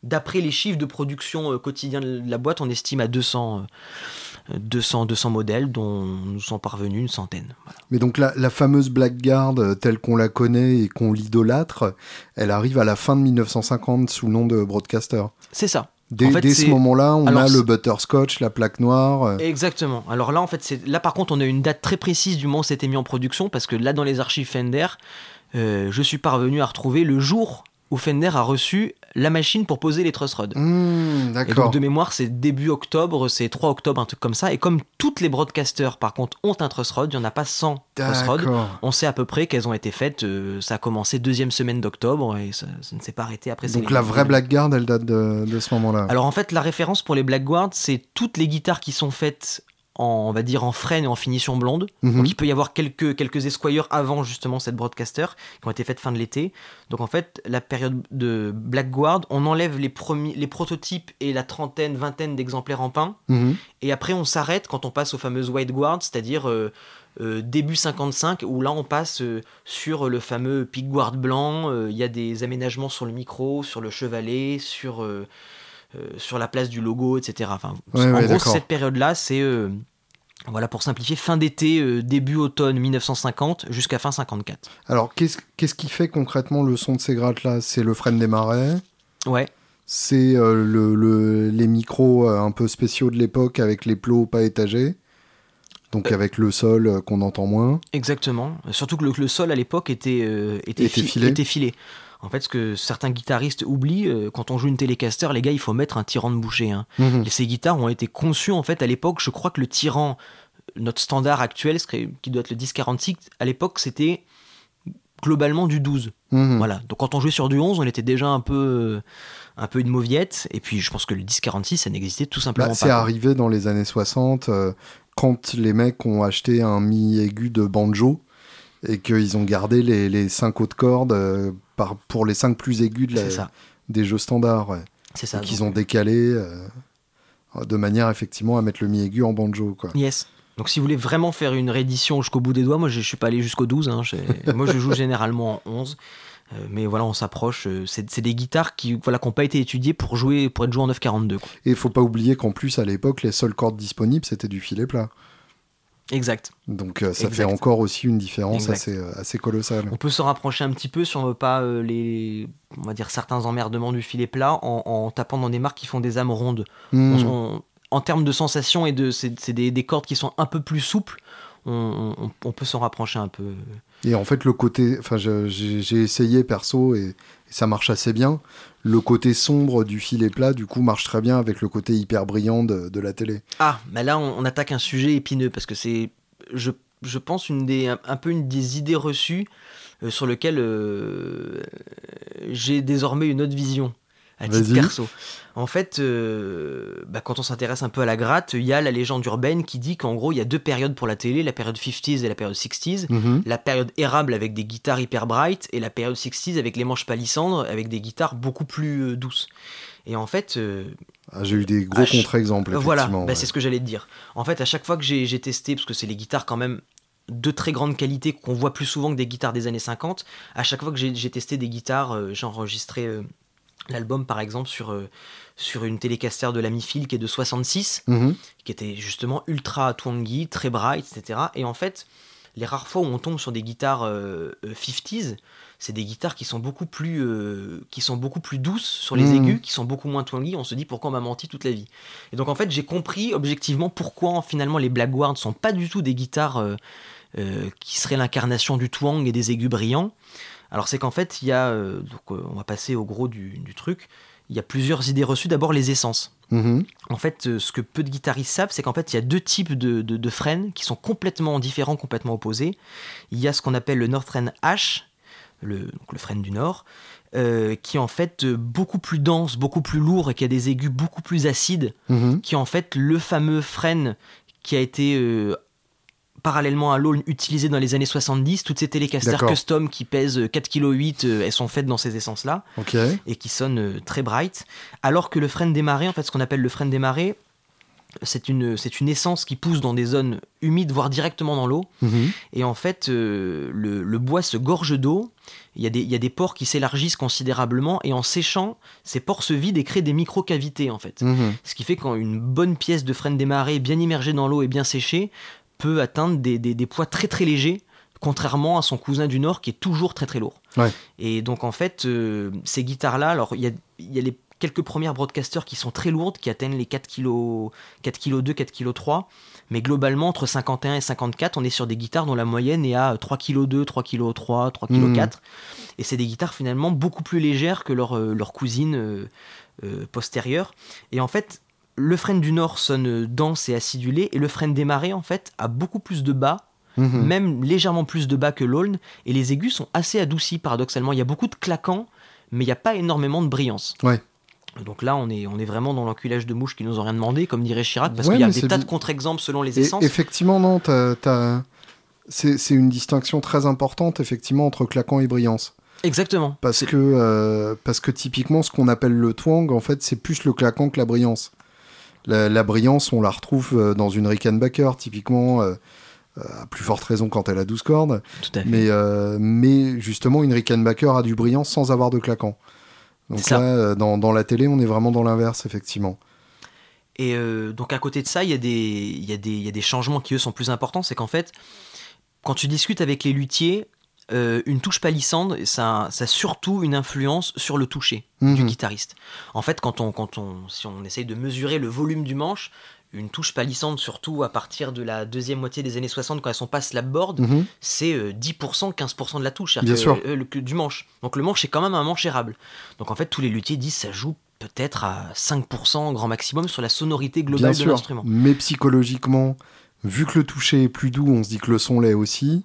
d'après les chiffres de production quotidien de la boîte, on estime à 200. 200, 200 modèles dont nous sont parvenus une centaine. Mais donc la, la fameuse Blackguard euh, telle qu'on la connaît et qu'on l'idolâtre, elle arrive à la fin de 1950 sous le nom de Broadcaster. C'est ça. Dès, ce moment-là, on a le butterscotch, la plaque noire. Euh. Exactement. Alors là, en fait, là par contre, on a une date très précise du moment où c'était mis en production parce que là, dans les archives Fender, euh, je suis parvenu à retrouver le jour où Fender a reçu la machine pour poser les truss rods. Mmh, et donc de mémoire, c'est début octobre, c'est 3 octobre, un truc comme ça. Et comme toutes les broadcasters, par contre, ont un truss rod, il n'y en a pas 100 truss rods, on sait à peu près qu'elles ont été faites. Euh, ça a commencé deuxième semaine d'octobre et ça, ne s'est pas arrêté après. Donc la vraie Blackguard, elle date de, de ce moment-là. Alors en fait, la référence pour les Blackguards, c'est toutes les guitares qui sont faites en, on va dire en freine et en finition blonde. Mhm. Donc il peut y avoir quelques, quelques esquires avant justement cette broadcaster qui ont été faites fin de l'été. Donc en fait, la période de Blackguard, on enlève les, premiers, les prototypes et la trentaine, vingtaine d'exemplaires en pain. Mhm. Et après, on s'arrête quand on passe aux fameuses White Guard, c'est-à-dire euh, euh, début 55, où là on passe euh, sur le fameux Guard blanc. Il y a des aménagements sur le micro, sur le chevalet, sur euh, sur la place du logo, etc. Enfin, en gros, cette période-là, c'est euh, Voilà, pour simplifier, fin d'été, début automne 1950 jusqu'à fin 54. Alors, qu'est-ce qui fait concrètement le son de ces grattes-là? C'est le frein des marais? Ouais. C'est le, les micros un peu spéciaux de l'époque avec les plots pas étagés? Donc avec le sol qu'on entend moins? Exactement. Surtout que le, sol à l'époque était, était, filé. était, filé. En fait, ce que certains guitaristes oublient, euh, quand on joue une Telecaster, les gars, il faut mettre un tirant de boucher. Hein. Mhm. ces guitares ont été conçues, en fait, à l'époque, je crois que le tirant, notre standard actuel, qui doit être le 1046, à l'époque, c'était globalement du 12. Mhm. Voilà. Donc quand on jouait sur du 11, on était déjà un peu un peu une mauviette et puis je pense que le 1046 ça n'existait tout simplement bah, pas. C'est arrivé dans les années 60 euh, quand les mecs ont acheté un mi aigu de banjo et qu'ils ont gardé les, les cinq hautes cordes euh, par, pour les cinq plus aigus de des jeux standards. C'est ça. Qu'ils ont décalé euh, de manière effectivement à mettre le mi aigu en banjo. Quoi. Yes. Donc si vous voulez vraiment faire une réédition jusqu'au bout des doigts, moi je, ne suis pas allé jusqu'au 12, hein, moi je joue généralement en 11. Euh, mais voilà, on s'approche. C'est des guitares qui voilà n'ont pas été étudiées pour jouer pour être jouées en 942. Et il faut pas oublier qu'en plus à l'époque, les seules cordes disponibles c'était du filet plat. Exact. Donc euh, ça fait encore aussi une différence assez, euh, assez, colossale. On peut se rapprocher un petit peu si on veut pas euh, les, on va dire certains emmerdements du filet plat en, tapant dans des marques qui font des âmes rondes. Hmm. en termes de sensation et de, c'est des, des, cordes qui sont un peu plus souples. On, on peut s'en rapprocher un peu. Et en fait, le côté, enfin, j'ai essayé perso et, ça marche assez bien. Le côté sombre du filet plat, du coup, marche très bien avec le côté hyper brillant de, la télé. Ah, mais là, on, attaque un sujet épineux parce que c'est, je, pense, une des, un, peu une des idées reçues euh, sur lequel euh, j'ai désormais une autre vision à titre perso. En fait, euh, bah, quand on s'intéresse un peu à la gratte, il y a la légende urbaine qui dit qu'en gros, il y a deux périodes pour la télé, la période 50s et la période 60s. Mhm. La période érable avec des guitares hyper bright et la période 60s avec les manches palissandres avec des guitares beaucoup plus euh, douces. Et en fait... Euh, ah, j'ai eu des gros contre-exemples. Voilà, bah, c'est ce que j'allais te dire. En fait, à chaque fois que j'ai testé, parce que c'est les guitares quand même de très grande qualité qu'on voit plus souvent que des guitares des années 50, à chaque fois que j'ai testé des guitares, j'ai enregistré l'album par exemple sur, euh, sur une télécaster de l'ami Phil qui est de 66, mhm. qui était justement ultra twangy, très bright, etc. Et en fait, les rares fois où on tombe sur des guitares 50s, euh, euh, c'est des guitares qui sont beaucoup plus qui sont beaucoup plus douces sur les mhm. aigus, qui sont beaucoup moins twangy. On se dit pourquoi on m'a menti toute la vie? Et donc en fait, j'ai compris objectivement pourquoi finalement les Blackguard ne sont pas du tout des guitares qui seraient l'incarnation du twang et des aigus brillants. Alors c'est qu'en fait, il y a, euh, donc, euh, on va passer au gros du, truc, il y a plusieurs idées reçues. D'abord les essences. Mm-hmm. En fait, euh, ce que peu de guitaristes savent, c'est qu'en fait, il y a deux types de, de, frênes qui sont complètement différents, complètement opposés. Il y a ce qu'on appelle le Northern H, le, le frêne du Nord, qui est en fait beaucoup plus dense, beaucoup plus lourd et qui a des aigus beaucoup plus acides, mm-hmm. qui est en fait le fameux frêne qui a été parallèlement à l'aulne utilisé dans les années 70, toutes ces télécasters custom qui pèsent 4,8 kg, elles sont faites dans ces essences-là et qui sonnent euh, très bright. Alors que le frein démarré, en fait, ce qu'on appelle le frein démarré, c'est une, c'est une essence qui pousse dans des zones humides, voire directement dans l'eau. Mhm. Et en fait, euh, le, bois se gorge d'eau. Il y, a des, il y a des pores qui s'élargissent considérablement. Et en séchant, ces pores se vident et créent des micro-cavités, en fait. Mhm. Ce qui fait qu'une bonne pièce de frein démarré, bien immergée dans l'eau et bien séchée, peut atteindre des, des, poids très très légers, contrairement à son cousin du Nord qui est toujours très très lourd. Et donc en fait, euh, ces guitares-là, alors il y a, y a les quelques premières broadcasters qui sont très lourdes, qui atteignent les 4 kg, 4 kg 2, 4 kg 3. Mais globalement, entre 51 et 54, on est sur des guitares dont la moyenne est à 3 kg 2, 3 kg 3, 3 kg 4. Et c'est des guitares finalement beaucoup plus légères que leurs leur euh, cousines euh, postérieures. Et en fait, le frein du Nord sonne dense et acidulé, et le frein des marées, en fait, a beaucoup plus de bas, mhm. même légèrement plus de bas que l'Aulne, et les aigus sont assez adoucis, paradoxalement. Il y a beaucoup de claquants, mais il n'y a pas énormément de brillance. Ouais. Donc là, on est, on est vraiment dans l'enculage de mouche qui nous ont rien demandé, comme dirait Chirac, parce qu'il y a des tas de contre-exemples selon les essences. effectivement, non, c'est une distinction très importante, effectivement, entre claquant et brillance. Exactement. Parce que, euh, parce que typiquement, ce qu'on appelle le twang, en fait, c'est plus le claquant que la brillance. La, brillance, on la retrouve euh, dans une Rickenbacker, typiquement, euh, euh, à plus forte raison quand elle a 12 cordes. Mais, mais justement, une Rickenbacker a du brillant sans avoir de claquant. Donc là, dans, la télé, on est vraiment dans l'inverse, effectivement. Et donc à côté de ça, il y, a des, y, y a des changements qui eux sont plus importants. C'est qu'en fait, quand tu discutes avec les luthiers, euh, une touche palissandre, ça, ça a surtout une influence sur le toucher du mhm. guitariste. En fait, quand on, quand on, si on essaye de mesurer le volume du manche, une touche palissandre, surtout à partir de la deuxième moitié des années 60, quand elles sont pas slapboard, mhm. c'est 10%, euh, 15% de la touche, Bien sûr. Euh, du manche. Donc le manche est quand même un manche érable. Donc en fait, tous les luthiers disent ça joue peut-être à 5% grand maximum sur la sonorité globale de l'instrument. Mais psychologiquement, vu que le toucher est plus doux, on se dit que le son l'est aussi.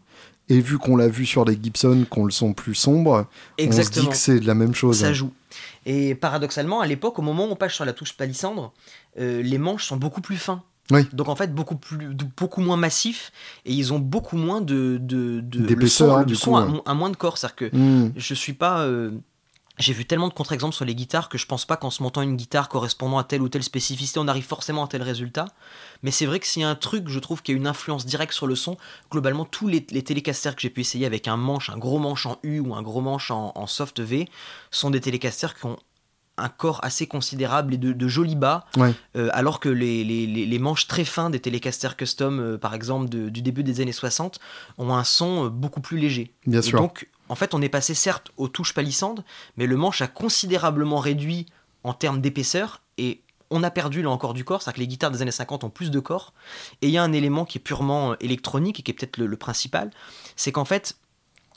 Et vu qu'on l'a vu sur les Gibson, qu'on le son plus sombre, on se dit que c'est de la même chose. Ça joue. Et paradoxalement, à l'époque, au moment où on passe sur la touche palissandre, euh, les manches sont beaucoup plus fins. Oui. Donc en fait beaucoup plus beaucoup moins massifs et ils ont beaucoup moins de de, d'épaisseur le son, hein, a, moins de corps c'est à dire que hmm. je suis pas euh, j'ai vu tellement de contre-exemples sur les guitares que je pense pas qu'en se montant une guitare correspondant à telle ou telle spécificité, on arrive forcément à tel résultat. Mais c'est vrai que s'il y a un truc, je trouve, qui a une influence directe sur le son, globalement, tous les, les télécasters que j'ai pu essayer avec un manche, un gros manche en U ou un gros manche en, soft V, sont des télécasters qui ont un corps assez considérable et de, de jolis bas, euh, alors que les, les, les, manches très fins des télécasters custom, euh, par exemple du début des années 60, ont un son euh, beaucoup plus léger. Bien sûr. Donc en fait, on est passé certes aux touches palissandes, mais le manche a considérablement réduit en termes d'épaisseur et on a perdu là encore du corps, c'est-à-dire que les guitares des années 50 ont plus de corps. Et il y a un élément qui est purement euh, électronique et qui est peut-être le, principal, c'est qu'en fait,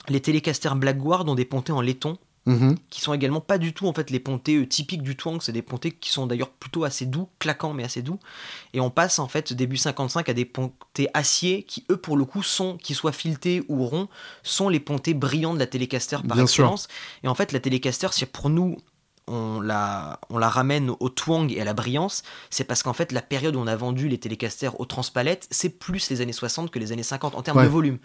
les télécasters Blackguard ont des pontées en laiton Mhm. qui sont également pas du tout en fait les pontés euh, typiques du twang, c'est des pontés qui sont d'ailleurs plutôt assez doux, claquants mais assez doux. Et on passe en fait début 55 à des pontés acier qui eux pour le coup sont, qu'ils soient filetés ou ronds, sont les pontés brillants de la Telecaster par excellence. Et en fait la Telecaster c'est pour nous on la, on la ramène au twang et à la brillance, c'est parce qu'en fait, la période où on a vendu les télécasters aux transpalettes, c'est plus les années 60 que les années 50 en termes de volume.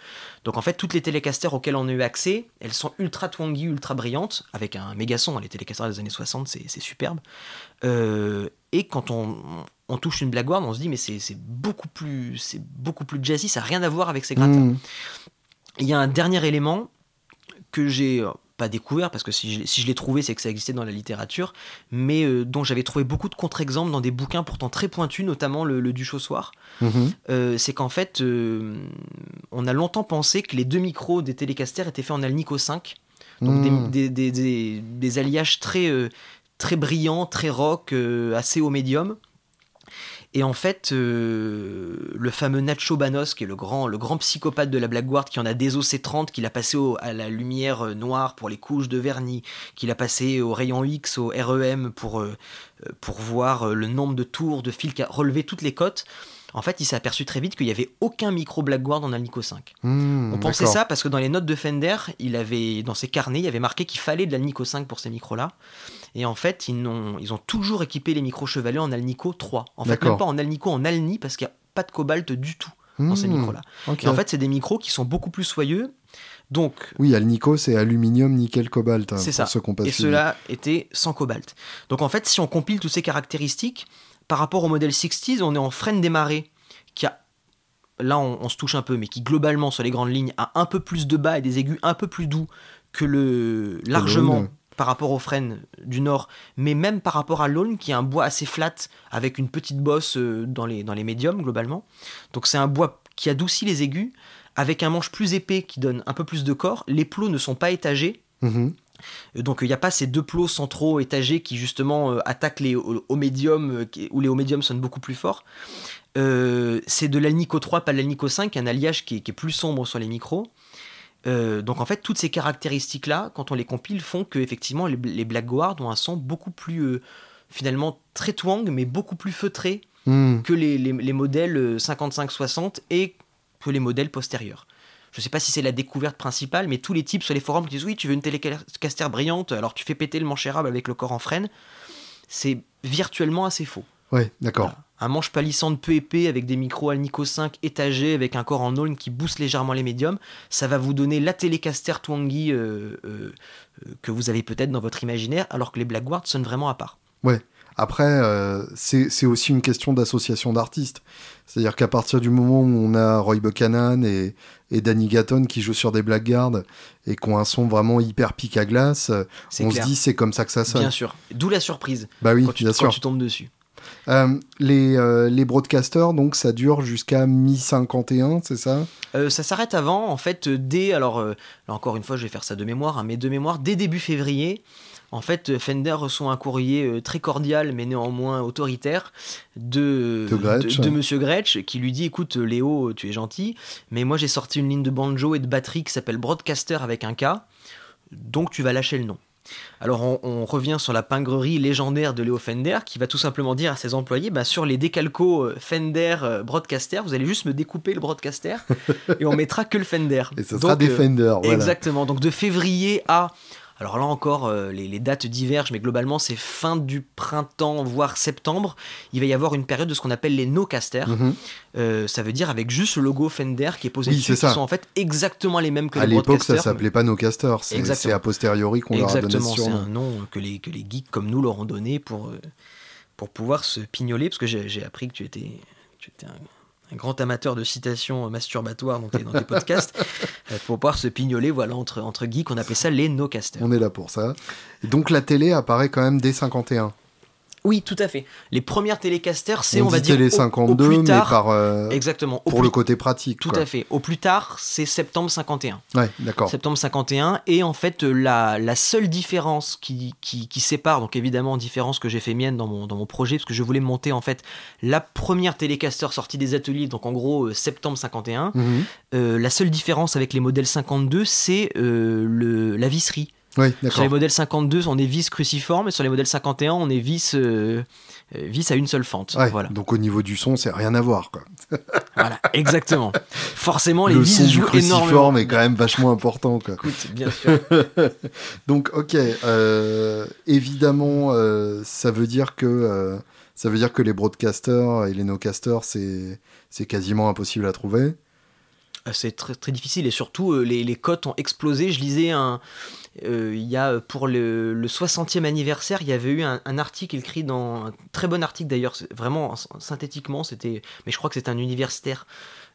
Donc en fait, toutes les télécasters auxquelles on a eu accès, elles sont ultra twangy, ultra brillantes, avec un méga son. Les télécasters des années 60, c'est superbe. Euh, et quand on, on, touche une Blackguard, on se dit, mais c'est beaucoup, plus, beaucoup plus jazzy, ça n'a rien à voir avec ces grattins. Mmh. Il y a un dernier élément que j'ai pas découvert, parce que si je, si je l'ai trouvé, c'est que ça existait dans la littérature, mais euh, dont j'avais trouvé beaucoup de contre-exemples dans des bouquins pourtant très pointus, notamment le, le Duchossoir. Mhm. Euh, c'est qu'en fait, euh, on a longtemps pensé que les deux micros des télécasters étaient faits en Alnico 5, donc mhm. des, des, des, des, alliages très, très brillants, très rock, assez haut médium. Et en fait, euh, le fameux Nacho Banos, qui est le grand, le grand psychopathe de la Blackguard, qui en a des C30, qu'il a passé à la lumière euh, noire pour les couches de vernis, qu'il a passé au rayon X, au REM pour, euh, pour voir le nombre de tours, de fils, qui a relevé toutes les cotes. En fait, il s'est aperçu très vite qu'il n'y avait aucun micro Blackguard en Alnico 5. Hmm, On pensait ça parce que dans les notes de Fender, il avait, dans ses carnets, il avait marqué qu'il fallait de l'Alnico 5 pour ces micros-là. Et en fait, ils ont, ils ont toujours équipé les micros chevalets en Alnico 3. En fait, même pas en Alnico, en Alni, parce qu'il n'y a pas de cobalt du tout dans ces hmm, micros-là. Et en fait, c'est des micros qui sont beaucoup plus soyeux. Donc, oui, Alnico, c'est aluminium, nickel, cobalt. Hein, c'est ça. et cela était sans cobalt. Donc en fait, si on compile toutes ces caractéristiques, par rapport au modèle 60s, on est en freine démarré qui a là on, se touche un peu, mais qui globalement sur les grandes lignes a un peu plus de bas et des aigus un peu plus doux que le largement par rapport aux freines du nord, mais même par rapport à l'aulne qui est un bois assez flat avec une petite bosse euh, dans les, dans les médiums globalement. Donc c'est un bois qui adoucit les aigus avec un manche plus épais qui donne un peu plus de corps. Les plots ne sont pas étagés. Mhm. Euh, donc il n'y a pas ces deux plots centraux étagés qui justement euh, attaquent les hauts médiums, où les hauts médiums sonnent beaucoup plus fort. Euh, c'est de l'Alnico 3, pas l'Alnico 5, un alliage qui est, plus sombre sur les micros. Euh, donc en fait, toutes ces caractéristiques-là, quand on les compile, font que effectivement les, les Blackguard ont un son beaucoup plus euh, finalement très twang, mais beaucoup plus feutré hmm. que les, modèles 55-60 et que les modèles postérieurs. Je ne sais pas si c'est la découverte principale, mais tous les types sur les forums qui disent oui, tu veux une télécaster brillante, alors tu fais péter le manche érable avec le corps en freine, c'est virtuellement assez faux. Ouais, d'accord un manche palissande peu épais avec des micros Alnico 5 étagés avec un corps en aulne qui booste légèrement les médiums, ça va vous donner la télécaster twangy euh, euh, euh, que vous avez peut-être dans votre imaginaire, alors que les Blackguard sonnent vraiment à part. Ouais. Après, c'est aussi une question d'association d'artistes. C'est-à-dire qu'à partir du moment où on a Roy Buchanan et, Danny Gatton qui jouent sur des Blackguard et qui ont un son vraiment hyper pic à glace, on se dit c'est comme ça que ça sonne. Bien sûr. D'où la surprise. Bah oui, quand tu, bien quand tu tombes dessus. Les, les broadcasters, donc ça dure jusqu'à mi-51, c'est ça? Ça s'arrête avant, en fait, dès, alors là encore une fois, je vais faire ça de mémoire, hein, mais de mémoire, dès début février, en fait, Fender reçoit un courrier euh, très cordial, mais néanmoins autoritaire, de, de, Monsieur Gretsch, qui lui dit Écoute, Léo, tu es gentil, mais moi j'ai sorti une ligne de banjo et de batterie qui s'appelle Broadcaster avec un K, donc tu vas lâcher le nom. Alors on, revient sur la pingrerie légendaire de Léo Fender qui va tout simplement dire à ses employés bah, sur les décalcos euh, Fender euh, Broadcaster, vous allez juste me découper le Broadcaster et on mettra que le Fender. Et ça sera des Fender. Exactement. Donc de février à alors là encore, euh, les, dates divergent, mais globalement, c'est fin du printemps, voire septembre. Il va y avoir une période de ce qu'on appelle les no-casters. Mhm. Euh, ça veut dire avec juste le logo Fender qui est posé dessus, qui sont en fait exactement les mêmes que les broadcasters. À l'époque, ça s'appelait pas no-casters. C'est a posteriori qu'on leur a donné ce c'est un nom que les, que les geeks comme nous leur ont donné pour, euh, pour pouvoir se pignoler, parce que j'ai appris que tu étais, tu étais un grand amateur de citations masturbatoires dans tes, dans tes podcasts, euh, pour pouvoir se pignoler voilà, entre, entre geeks, on appelait ça les no-casters. On est là pour ça. donc la télé apparaît quand même dès 51. Oui, tout à fait. Les premières télécasters, c'est on, va dire télé 52, plus tard, mais par euh, exactement pour le côté pratique. Tout à fait. Au plus tard, c'est septembre 51. Ouais, d'accord. Septembre 51 et en fait la, la seule différence qui, qui, qui, sépare, donc évidemment différence que j'ai fait mienne dans mon, dans mon projet parce que je voulais monter en fait la première télécaster sortie des ateliers, donc en gros euh, septembre 51. Mhm. Euh, la seule différence avec les modèles 52, c'est le la visserie. Sur les modèles 52, on est vis cruciforme, et sur les modèles 51, on est vis, euh, vis à une seule fente. voilà. Donc au niveau du son, c'est rien à voir. Quoi. voilà, exactement. Forcément, les le vis jouent cruciforme est quand même vachement important. Quoi. Écoute, bien sûr. Donc, ok, euh, évidemment, euh, ça veut dire que ça veut dire que les broadcasters et les no-casters, c'est quasiment impossible à trouver. C'est très, très difficile et surtout les, les cotes ont explosé. Je lisais un, euh, il y a pour le, 60e anniversaire, il y avait eu un, article écrit dans un très bon article d'ailleurs, vraiment synthétiquement, c'était, mais je crois que c'est un universitaire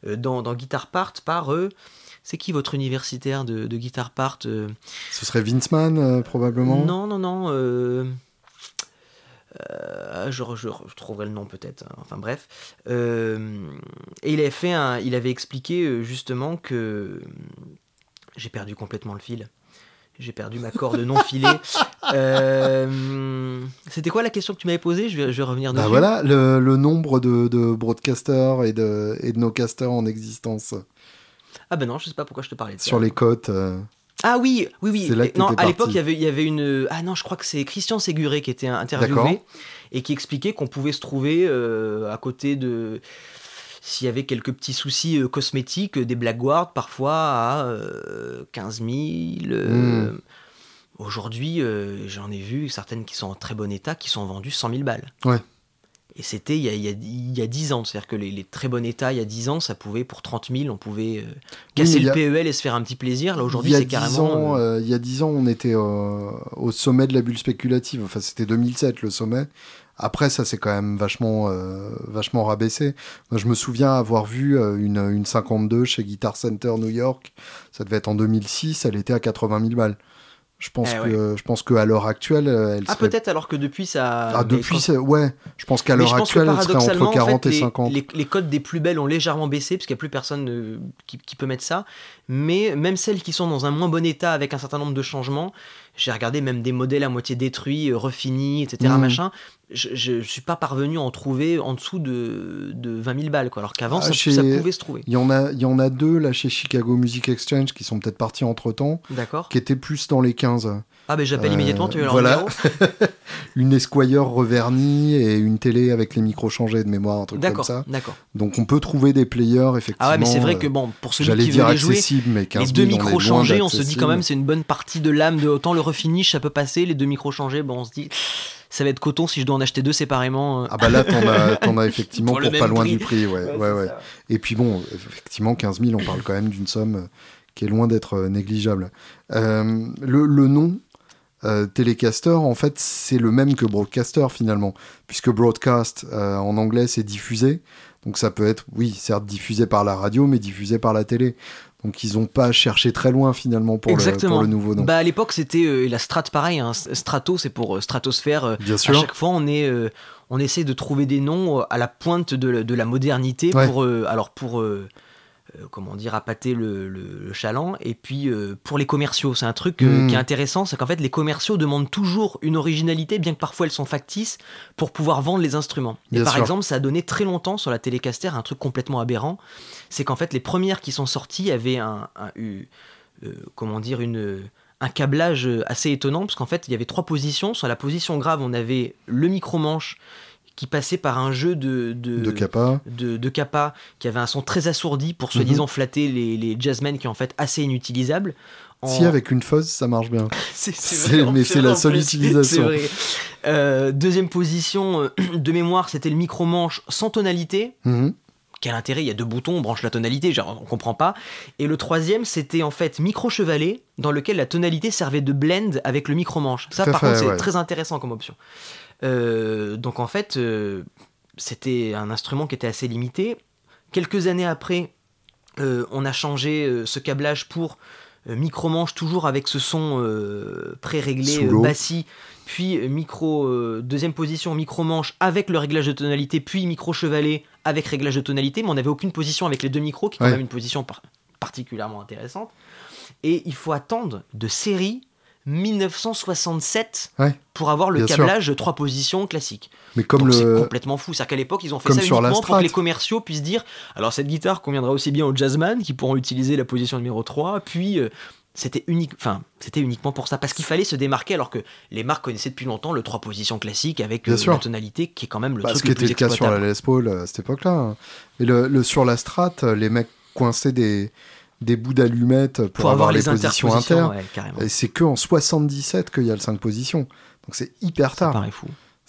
euh, dans, dans, Guitar Part par eux. C'est qui votre universitaire de, de Guitar Part euh? Ce serait Vinceman probablement. Non non non. je, je, trouverai le nom peut-être. Hein. Enfin bref. et il avait fait un, il avait expliqué justement que j'ai perdu complètement le fil. J'ai perdu ma corde non filée. Euh, c'était quoi la question que tu m'avais posée? Je vais, je vais revenir bah dessus. voilà, le, nombre de, de, broadcasters et de, et de no-casters en existence. Ah ben non, je sais pas pourquoi je te parlais de Sur les cotes. Euh, ah oui, oui, oui. Là non, à l'époque, il y avait, il y avait une. Ah non, je crois que c'est Christian Séguré qui était interviewé et qui expliquait qu'on pouvait se trouver euh, à côté de s'il y avait quelques petits soucis euh, cosmétiques, des Blackguards parfois à 15 euh, 000. Euh, hmm. Aujourd'hui, j'en ai vu certaines qui sont en très bon état qui sont vendues 100 000 balles. Ouais. Et c'était il, il, y a 10 ans. C'est-à-dire que les, très bons états, il y a 10 ans, ça pouvait, pour 30 000, on pouvait casser le PEL et se faire un petit plaisir. Là, aujourd'hui, c'est carrément. il y a 10 ans, on était au sommet de la bulle spéculative. Enfin, c'était 2007 le sommet. Après, ça c'est quand même vachement, euh, vachement rabaissé. Moi, je me souviens avoir vu euh, une, une 52 chez Guitar Center New York. Ça devait être en 2006. Elle était à 80 000 balles. Je pense eh que je pense qu'à l'heure actuelle, euh, elle ah peut-être alors que depuis ça. Ah depuis ouais. Je pense qu'à l'heure actuelle, elle serait entre 40 et 50. Les, les, codes des plus belles ont légèrement baissé parce qu'il n'y a plus personne qui, qui, peut mettre ça. Mais même celles qui sont dans un moins bon état avec un certain nombre de changements, j'ai regardé même des modèles à moitié détruits, refinis, etc. Mmh. Machin je ne suis pas parvenu à en trouver en dessous de, de 20 000 balles. Quoi. Alors qu'avant, ah, ça, pouvait se trouver. Il y, en a, il y en a deux là chez Chicago Music Exchange qui sont peut-être partis entre temps. D'accord. Qui étaient plus dans les 15. Ah, ben j'appelle immédiatement, tu veux leur Voilà. une Esquire revernie et une télé avec les micros changés de mémoire, un truc comme ça. D'accord. Donc on peut trouver des players, effectivement. Ah, ouais, mais c'est vrai que bon, pour celui qui veut les jouer, mais les deux micros changés, on se dit quand même, c'est une bonne partie de l'âme de autant le refinish, ça peut passer. Les deux micros changés, bon, on se dit ça va être coton si je dois en acheter deux séparément. Euh. Ah bah là, t'en as, as, effectivement pour, pas loin du prix. Ouais, ouais, ouais. Et puis bon, effectivement, 15 000, on parle quand même d'une somme qui est loin d'être euh, négligeable. Euh, le, le, nom Telecaster, en fait, c'est le même que Broadcaster finalement, puisque Broadcast en anglais c'est diffusé. Donc ça peut être, oui, certes diffusé par la radio, mais diffusé par la télé. Donc ils n'ont pas cherché très loin finalement pour, Le, nouveau nom. Bah à l'époque c'était euh, la Strat pareil, hein. Strato c'est pour euh, stratosphère. Euh, Bien sûr. À chaque fois on est on essaie de trouver des noms à la pointe de, la modernité pour, alors pour euh, comment dire, appâter le, le, chaland. Et puis euh, pour les commerciaux, c'est un truc euh, hmm. qui est intéressant, c'est qu'en fait les commerciaux demandent toujours une originalité, bien que parfois elles sont factices, pour pouvoir vendre les instruments. et par exemple, ça a donné très longtemps sur la Télécaster un truc complètement aberrant, c'est qu'en fait les premières qui sont sorties avaient un, comment dire, une un câblage assez étonnant, parce qu'en fait, il y avait trois positions. Sur la position grave, on avait le micro-manche qui passait par un jeu de de, de kappa. De, de qui avait un son très assourdi pour soi-disant mhm. flatter les, les jazzmen qui est en fait assez inutilisable. Si avec une fuzz ça marche bien. c'est mais c'est la seule utilisation. Vrai. Euh, deuxième position euh, de mémoire, c'était le micro manche sans tonalité. Mhm. Quel intérêt Il y a deux boutons, on branche la tonalité, genre on comprend pas. Et le troisième, c'était en fait micro chevalet, dans lequel la tonalité servait de blend avec le micro manche. Ça, par contre, c'est très intéressant comme option. Euh, donc en fait, euh, c'était un instrument qui était assez limité. Quelques années après, euh, on a changé ce câblage pour micro-manche, toujours avec ce son pré-réglé, bassi, puis micro, deuxième position, micro-manche avec le réglage de tonalité, puis micro-chevalet avec réglage de tonalité, mais on n'avait aucune position avec les deux micros, qui est quand même une position particulièrement intéressante. Et il faut attendre de série 1967 pour avoir le câblage trois positions classique. Mais comme le... c'est complètement fou. C'est qu'à l'époque, ils ont fait ça uniquement pour que les commerciaux puissent dire alors cette guitare conviendra aussi bien aux jazzman qui pourront utiliser la position numéro 3, puis euh, c'était unique enfin c'était uniquement pour ça parce qu'il fallait se démarquer alors que les marques connaissaient depuis longtemps le trois positions classique avec euh, la tonalité qui est quand même le bah, truc le plus était le cas sur la Les Paul à cette époque-là. Hein. Et le, sur la Strat, les mecs coinçaient des des bouts d'allumettes pour, avoir, les, positions inter. et c'est que en 77 qu'il y a le 5 positions. Donc c'est hyper tard. Ça paraît fou.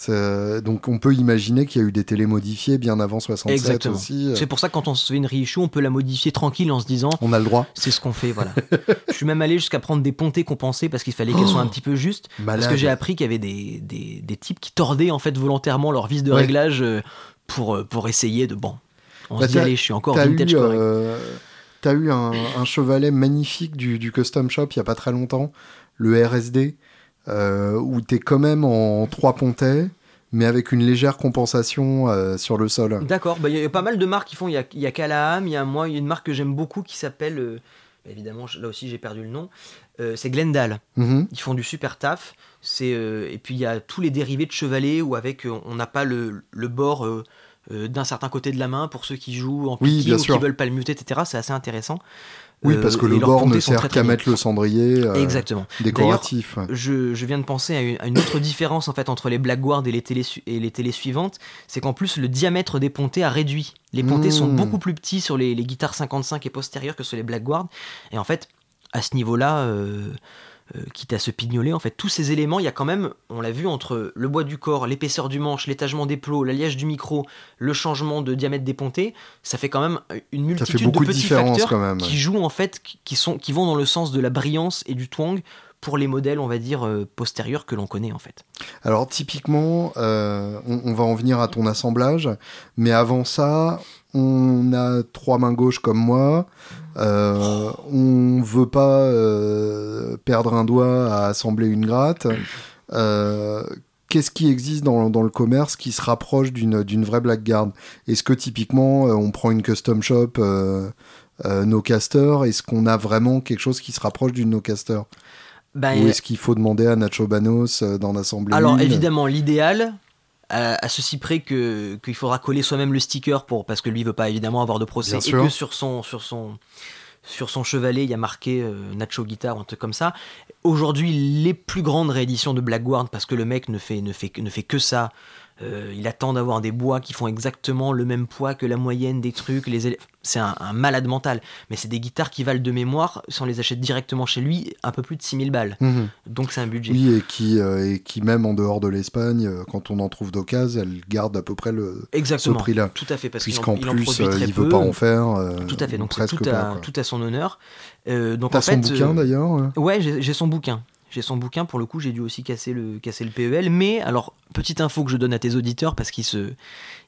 Donc on peut imaginer qu'il y a eu des télés modifiées bien avant 67 aussi. C'est pour ça que quand on se fait une reissue, on peut la modifier tranquille en se disant. On a le droit. C'est ce qu'on fait, voilà. je suis même allé jusqu'à prendre des pontées compensées parce qu'il fallait qu'elles soient un petit peu justes. Parce que j'ai appris qu'il y avait des, des, des, types qui tordaient en fait volontairement leur vis de réglage euh, pour, euh, pour essayer de. Bon, on bah se dit, allez, je suis encore vintage eu, T'as eu un, chevalet magnifique du, Custom Shop il y a pas très longtemps, le RSD, euh, où t'es quand même en trois pontets, mais avec une légère compensation euh, sur le sol. D'accord, bah, il y a pas mal de marques qui font. Il y a, y a il y a moi, il y a une marque que j'aime beaucoup qui s'appelle. Euh, évidemment, là aussi j'ai perdu le nom. c'est Glendale. Mm-hmm. Ils font du super taf. Et puis il y a tous les dérivés de chevalet où avec on n'a pas le, le bord euh, d'un certain côté de la main pour ceux qui jouent en picking ou qui veulent pas le muter, etc. C'est assez intéressant. Oui, parce que euh, le bord ne sert qu'à mettre le cendrier euh, Exactement. décoratif. Je, je, viens de penser à une, autre différence en fait entre les Blackguard et les télés, et les télés suivantes, c'est qu'en plus le diamètre des pontées a réduit. Les pontées sont hmm. beaucoup plus petits sur les, les, guitares 55 et postérieures que sur les Blackguard. Et en fait, à ce niveau-là, quitte à se pignoler, en fait, tous ces éléments, il y a quand même, on l'a vu, entre le bois du corps, l'épaisseur du manche, l'étagement des plots, l'alliage du micro, le changement de diamètre des pontées, ça fait quand même une multitude de petits facteurs qui jouent en fait, qui, sont, qui vont dans le sens de la brillance et du twang pour les modèles, on va dire, euh, postérieurs que l'on connaît en fait. Alors typiquement, euh, on, va en venir à ton assemblage, mais avant ça, on a trois mains gauches comme moi, euh, on veut pas euh, perdre un doigt à assembler une gratte. Euh, qu'est-ce qui existe dans, le commerce qui se rapproche d'une vraie blackguard Est-ce que typiquement on prend une custom shop no caster Est-ce qu'on a vraiment quelque chose qui se rapproche d'une no caster? Ben, Ou est-ce qu'il faut demander à Nacho Banos d'en assembler Alors évidemment, l'idéal, à, ceci près que qu'il faudra coller soi-même le sticker pour parce que lui veut pas évidemment avoir de procès et que sur son sur son sur son chevalet il y a marqué euh, Nacho Guitar ou un truc comme ça. Aujourd'hui, les plus grandes rééditions de Blackguard parce que le mec ne fait ne fait ne fait que ça euh, il attend d'avoir des bois qui font exactement le même poids que la moyenne des trucs. Les c'est un, malade mental. Mais c'est des guitares qui valent de mémoire, si on les achète directement chez lui, un peu plus de 6000 balles. Mhm. Donc c'est un budget. Oui, et qui, euh, et qui même en dehors de l'Espagne, euh, quand on en trouve d'occasion, elle garde à peu près le, Exactement. ce prix-là. Tout à fait, parce qu'en plus, il ne veut pas en faire. tout à fait, donc tout, tout, à son honneur. donc T'as son bouquin d'ailleurs Ouais, j'ai son bouquin j'ai son bouquin, pour le coup, j'ai dû aussi casser le, casser le PEL. Mais, alors, petite info que je donne à tes auditeurs, parce qu'il se,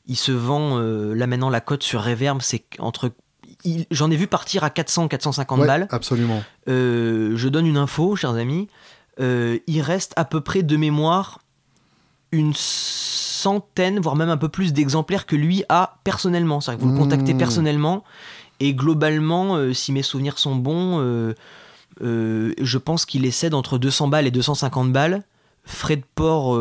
il se vend, euh, là maintenant, la cote sur Reverb, c'est entre. J'en ai vu partir à 400-450 balles. Absolument. Euh, je donne une info, chers amis. Euh, il reste à peu près de mémoire une centaines, voire même un peu plus d'exemplaires que lui a personnellement. C'est-à-dire que vous le contactez mmh. personnellement. Et globalement, euh, si mes souvenirs sont bons, euh, euh, je pense qu'il essaie d'entre 200 balles et 250 balles, frais de port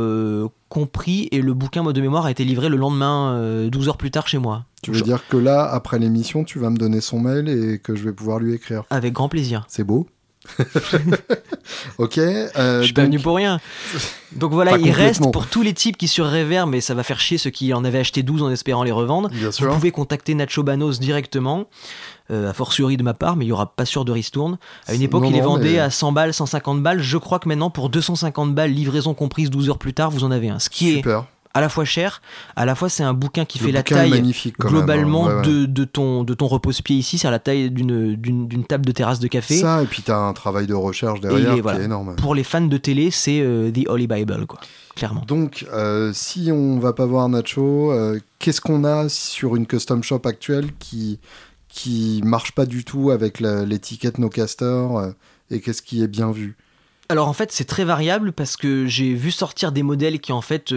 compris, et le bouquin mode de mémoire a été livré le lendemain, 12 heures plus tard chez moi. Tu veux dire que là, après l'émission, tu vas me donner son mail et que je vais pouvoir lui écrire? Avec grand plaisir. C'est beau. ok. Euh, je suis pas venu pour rien. Donc voilà, il reste pour tous les types qui sur Rever, mais ça va faire chier ceux qui en avaient acheté 12 en espérant les revendre. Vous pouvez contacter Nacho Banos directement, euh, a fortiori de ma part, mais il y aura pas sûr de ristourne. À une époque, il les vendait à 100 balles, 150 balles. Je crois que maintenant, pour 250 balles, livraison comprise 12 heures plus tard, vous en avez un. Ce qui Super. est à la fois cher, à la fois c'est un bouquin qui fait la taille globalement hein. De, ton, de ton repose-pied ici, c'est à la taille d'une table de terrasse de café. Ça, et puis tu as un travail de recherche derrière qui est énorme. Pour les fans de télé, c'est euh, The Holy Bible, quoi, clairement. Donc, euh, si on va pas voir Nacho, euh, qu'est-ce qu'on a sur une custom shop actuelle qui, qui marche pas du tout avec l'étiquette No Caster et qu'est-ce qui est bien vu? Alors en fait c'est très variable parce que j'ai vu sortir des modèles qui en fait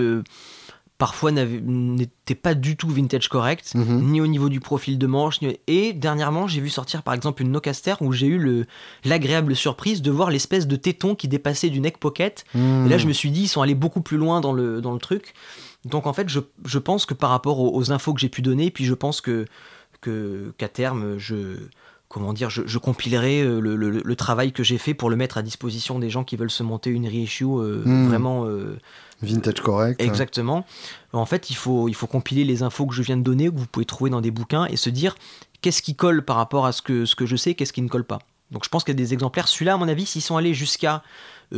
parfois n'était pas du tout vintage correct, mhm. ni au niveau du profil de manche. Et dernièrement, j'ai vu sortir par exemple une Nocaster où j'ai eu l'agréable surprise de voir l'espèce de téton qui dépassait du neck pocket. Et là, je me suis dit, ils sont allés beaucoup plus loin dans le, dans le truc. Donc en fait, je, je pense que par rapport aux, infos que j'ai pu donner, puis je pense que qu'à terme, je comment dire, je, compilerai euh, le, travail que j'ai fait pour le mettre à disposition des gens qui veulent se monter une reissue euh, hmm. vraiment euh, Vintage correct. Exactement. En fait, il faut, il faut compiler les infos que je viens de donner, que vous pouvez trouver dans des bouquins, et se dire qu'est-ce qui colle par rapport à ce que, ce que je sais, qu'est-ce qui ne colle pas. Donc je pense qu'il y a des exemplaires. Celui-là, à mon avis, s'ils sont allés jusqu'à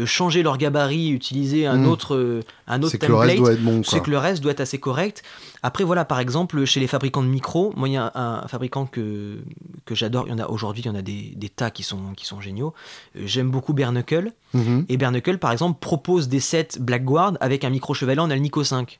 changer leur gabarit, utiliser un hmm. autre, euh, un autre template, c'est que le reste doit être assez correct. Après, voilà, par exemple, chez les fabricants de micros, moi, il y a un, fabricant que, que j'adore. Il y en a aujourd'hui, il y en a des, des, tas qui sont, qui sont géniaux. Euh, j'aime beaucoup Bernuckle. Mhm. Et Bernuckle, par exemple, propose des sets Blackguard avec un micro chevalet en Alnico 5.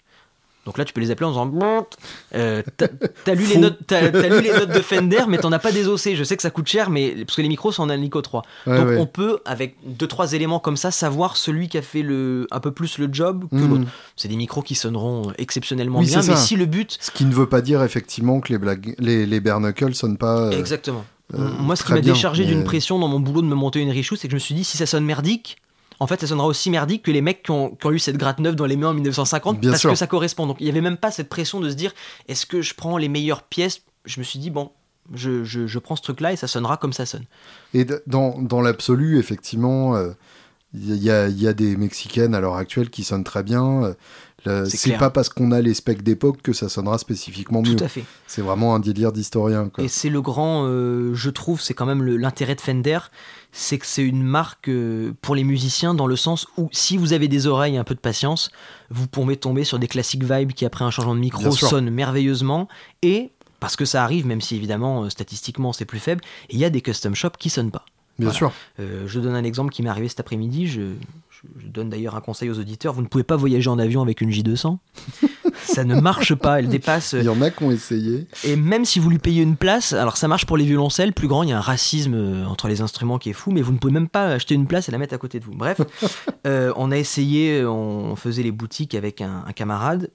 Donc là, tu peux les appeler en disant euh, T'as lu, les notes, lu les notes de Fender, mais t'en as pas désossé. Je sais que ça coûte cher, mais parce que les micros sont en Alnico 3. Donc on peut, avec deux trois éléments comme ça, savoir celui qui a fait le, un peu plus le job que hmm. l'autre. C'est des micros qui sonneront exceptionnellement bien, mais si le but. Ce qui ne veut pas dire effectivement que les, blagues, les, les bare knuckles sonnent pas. Euh, Exactement. Euh, Moi, ce qui m'a déchargé d'une pression dans mon boulot de me monter une richou, c'est que je me suis dit si ça sonne merdique, en fait, ça sonnera aussi merdique que les mecs qui ont, eu cette gratte neuve dans les mains en 1950 parce que ça correspond. Donc il n'y avait même pas cette pression de se dire est-ce que je prends les meilleures pièces? Je me suis dit bon, je, prends ce truc-là et ça sonnera comme ça sonne. Et dans, dans l'absolu, effectivement, euh, il y, a, y, a, des Mexicaines à l'heure actuelle qui sonnent très bien. Euh, c'est pas parce qu'on a les specs d'époque que ça sonnera spécifiquement mieux. Tout à fait. C'est vraiment un délire d'historien. Et c'est le grand, euh, je trouve, c'est quand même l'intérêt de Fender, c'est que c'est une marque euh, pour les musiciens dans le sens où si vous avez des oreilles et un peu de patience, vous pouvez tomber sur des classiques vibes qui après un changement de micro sonnent merveilleusement et parce que ça arrive, même si évidemment euh, statistiquement c'est plus faible, il y a des custom shops qui sonnent pas. Bien sûr. je donne un exemple qui m'est arrivé cet après-midi. Je, je donne d'ailleurs un conseil aux auditeurs, vous ne pouvez pas voyager en avion avec une J200. ça ne marche pas, elle dépasse. Il y en a qui ont essayé. Et même si vous lui payez une place, alors ça marche pour les violoncelles, plus grand, il y a un racisme euh, entre les instruments qui est fou, mais vous ne pouvez même pas acheter une place et la mettre à côté de vous. Bref, euh, on a essayé, on faisait les boutiques avec un, camarade.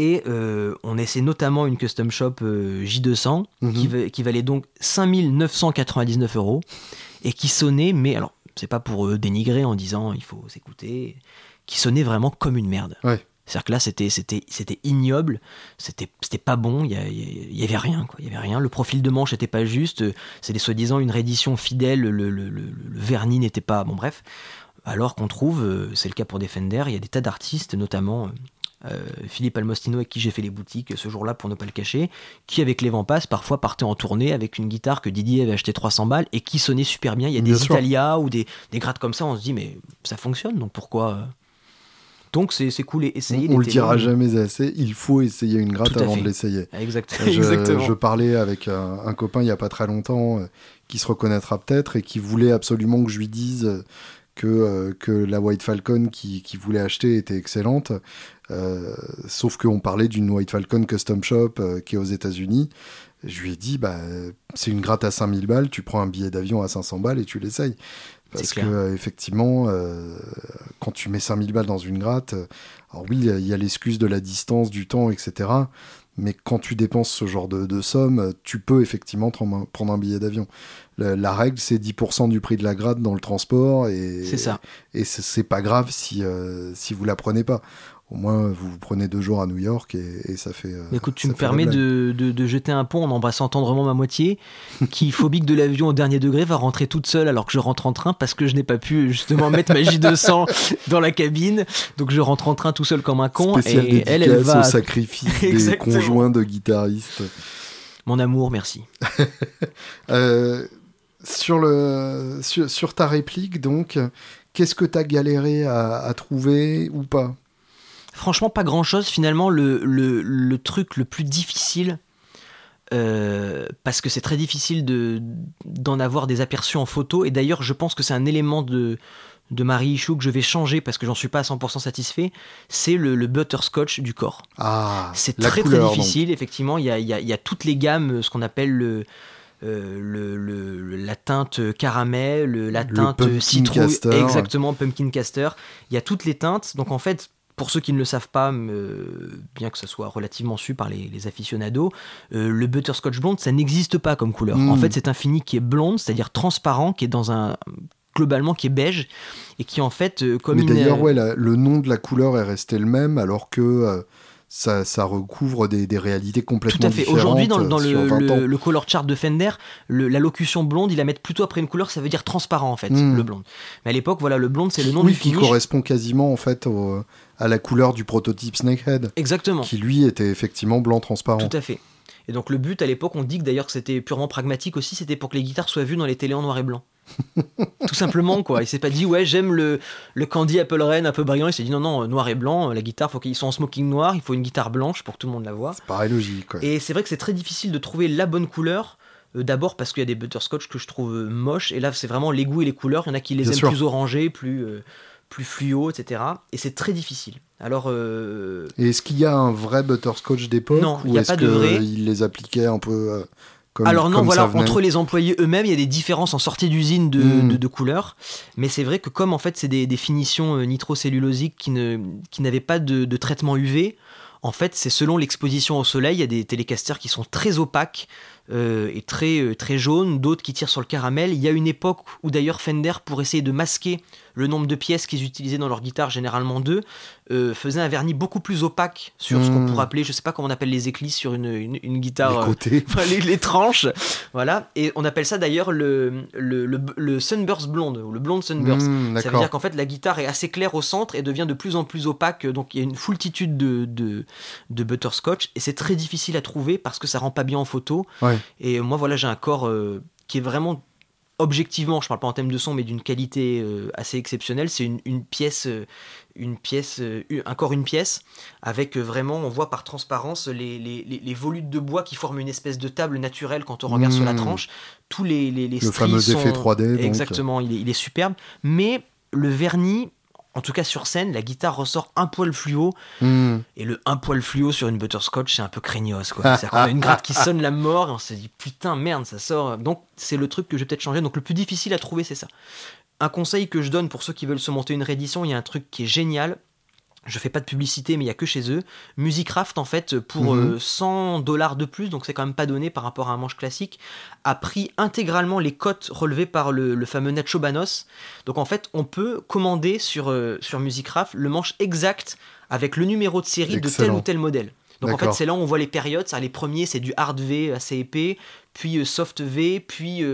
Et euh, on essaie notamment une custom shop J200 qui, mhm. qui, valait donc 5999 euros et qui sonnait, mais alors c'est pas pour eux dénigrer en disant il faut s'écouter, qui sonnait vraiment comme une merde. C'est-à-dire que là, c'était, c'était, c'était ignoble, c'était, c'était pas bon, il y, avait rien, quoi. Il y avait rien. Le profil de manche n'était pas juste, c'était soi-disant une réédition fidèle, le, le, vernis n'était pas. Bon, bref. Alors qu'on trouve, euh, c'est le cas pour Defender, il y a des tas d'artistes, notamment euh, Philippe Almostino avec qui j'ai fait les boutiques ce jour-là pour ne pas le cacher, qui avec les Vampas parfois partait en tournée avec une guitare que Didier avait acheté 300 balles et qui sonnait super bien. Il y a des Italia ou des, des grattes comme ça, on se dit mais ça fonctionne donc pourquoi euh donc c'est cool et essayer. On, on le dira jamais assez, il faut essayer une gratte avant de l'essayer. Exactement. Je, parlais avec un, copain il y a pas très longtemps euh, qui se reconnaîtra peut-être et qui voulait absolument que je lui dise que, euh, que la White Falcon qui voulait acheter était excellente. Euh, sauf qu'on parlait d'une White Falcon Custom Shop euh, qui est aux États-Unis. je lui ai dit, bah, c'est une gratte à 5000 balles, tu prends un billet d'avion à 500 balles et tu l'essayes. Parce que euh, effectivement, euh, quand tu mets 5000 balles dans une gratte, alors oui, il y a l'excuse de la distance, du temps, etc. Mais quand tu dépenses ce genre de, de somme, tu peux effectivement prendre un billet d'avion. La, règle, c'est 10% du prix de la gratte dans le transport. Et, c'est ça. Et c'est pas grave si, si vous la prenez pas au moins vous, vous prenez deux jours à New York et, ça fait. Euh, Écoute, tu me permets de, de, jeter un pont en embrassant tendrement ma moitié, qui, phobique de l'avion au dernier degré, va rentrer toute seule alors que je rentre en train parce que je n'ai pas pu justement mettre ma J200 dans la cabine. Donc je rentre en train tout seul comme un con. et elle, elle va. au sacrifice des conjoints de guitaristes. Mon amour, merci. euh, sur, le, sur, sur, ta réplique, donc, qu'est-ce que tu as galéré à, à trouver ou pas? Franchement, pas grand-chose. Finalement, le, le, truc le plus difficile, euh, parce que c'est très difficile de, d'en avoir des aperçus en photo, et d'ailleurs, je pense que c'est un élément de, de Marie Ichou que je vais changer parce que j'en suis pas à 100% satisfait, c'est le, butterscotch du corps. Ah, c'est très très difficile, effectivement. Il y a, y a, toutes les gammes, ce qu'on appelle le, euh, le, la teinte caramel, la teinte citrouille, exactement, pumpkin caster. Il y a toutes les teintes. Donc en fait, pour ceux qui ne le savent pas, bien que ça soit relativement su par les, aficionados, euh, le butterscotch blonde, ça n'existe pas comme couleur. En hmm. fait, c'est un fini qui est blonde, c'est-à-dire transparent, qui est dans un globalement qui est beige et qui en fait euh, comme Mais d'ailleurs, ouais, le nom de la couleur est resté le même alors que euh, ça, ça, recouvre des, des, réalités complètement différentes. Tout à fait. Aujourd'hui, dans, dans le, le, color chart de Fender, la locution blonde, il la met plutôt après une couleur, ça veut dire transparent en fait, hmm. le blonde. Mais à l'époque, voilà, le blonde, c'est le nom oui, du qui correspond quasiment en fait au, à la couleur du prototype Snakehead. Exactement. Qui lui était effectivement blanc transparent. Tout à fait. Et donc le but à l'époque, on dit que d'ailleurs que c'était purement pragmatique aussi, c'était pour que les guitares soient vues dans les télés en noir et blanc. Tout simplement quoi. Il s'est pas dit ouais j'aime le, le Candy Apple Rain un peu brillant. Il s'est dit non non noir et blanc. La guitare faut qu'ils soient en smoking noir. Il faut une guitare blanche pour que tout le monde la voit. C'est pareil logique. Et c'est vrai que c'est très difficile de trouver la bonne couleur. Euh, d'abord parce qu'il y a des butterscotch que je trouve euh, moches. Et là c'est vraiment les goûts et les couleurs. Il y en a qui les aiment plus orangés, plus euh, plus fluo, etc. Et c'est très difficile. Alors. Euh... est-ce qu'il y a un vrai butterscotch d'époque Non, il n'y a pas de vrai. Il les appliquait un peu. Euh, comme, Alors non, voilà, entre les employés eux-mêmes, il y a des différences en sortie d'usine de, hmm. de, couleurs, mais c'est vrai que comme en fait c'est des, des, finitions euh, nitrocellulosiques qui ne qui n'avaient pas de, de, traitement UV, en fait c'est selon l'exposition au soleil, il y a des télécasters qui sont très opaques, euh, et très, très jaune, d'autres qui tirent sur le caramel. Il y a une époque où d'ailleurs Fender, pour essayer de masquer le nombre de pièces qu'ils utilisaient dans leur guitare, généralement deux, euh, faisait un vernis beaucoup plus opaque sur ce qu'on hmm. pourrait appeler, je sais pas comment on appelle les éclisses sur une, une, guitare. Les côtés. les, tranches. Voilà. Et on appelle ça d'ailleurs le, le, le, sunburst blonde, ou le blonde sunburst. Hmm, ça veut dire qu'en fait la guitare est assez claire au centre et devient de plus en plus opaque. Donc il y a une foultitude de, de, de butterscotch et c'est très difficile à trouver parce que ça rend pas bien en photo. Et moi, voilà, j'ai un corps euh, qui est vraiment objectivement, je parle pas en termes de son, mais d'une qualité euh, assez exceptionnelle. C'est une, pièce, euh, une pièce, encore une pièce, avec vraiment, on voit par transparence les, les, volutes de bois qui forment une espèce de table naturelle quand on regarde sur la mmh. tranche. Tous les, les, Le fameux effet 3D. Exactement, il, est, il est superbe. Mais le vernis en tout cas sur scène, la guitare ressort un poil fluo. Hmm. Et le un poil fluo sur une butterscotch, c'est un peu craignos. Quoi. C'est-à-dire qu'on a une gratte qui sonne la mort et on se dit putain, merde, ça sort. Donc c'est le truc que je vais peut-être changer. Donc le plus difficile à trouver, c'est ça. Un conseil que je donne pour ceux qui veulent se monter une réédition, il y a un truc qui est génial je fais pas de publicité, mais il y a que chez eux. Musicraft, en fait, pour 100 mhm. euh, dollars de plus, donc c'est quand même pas donné par rapport à un manche classique, a pris intégralement les cotes relevées par le, fameux Nacho Banos. Donc en fait, on peut commander sur, euh, sur Musicraft le manche exact avec le numéro de série de tel ou tel modèle. Donc en fait, c'est là où on voit les périodes. Ça, les premiers, c'est du hard V assez épais, puis euh, soft V, puis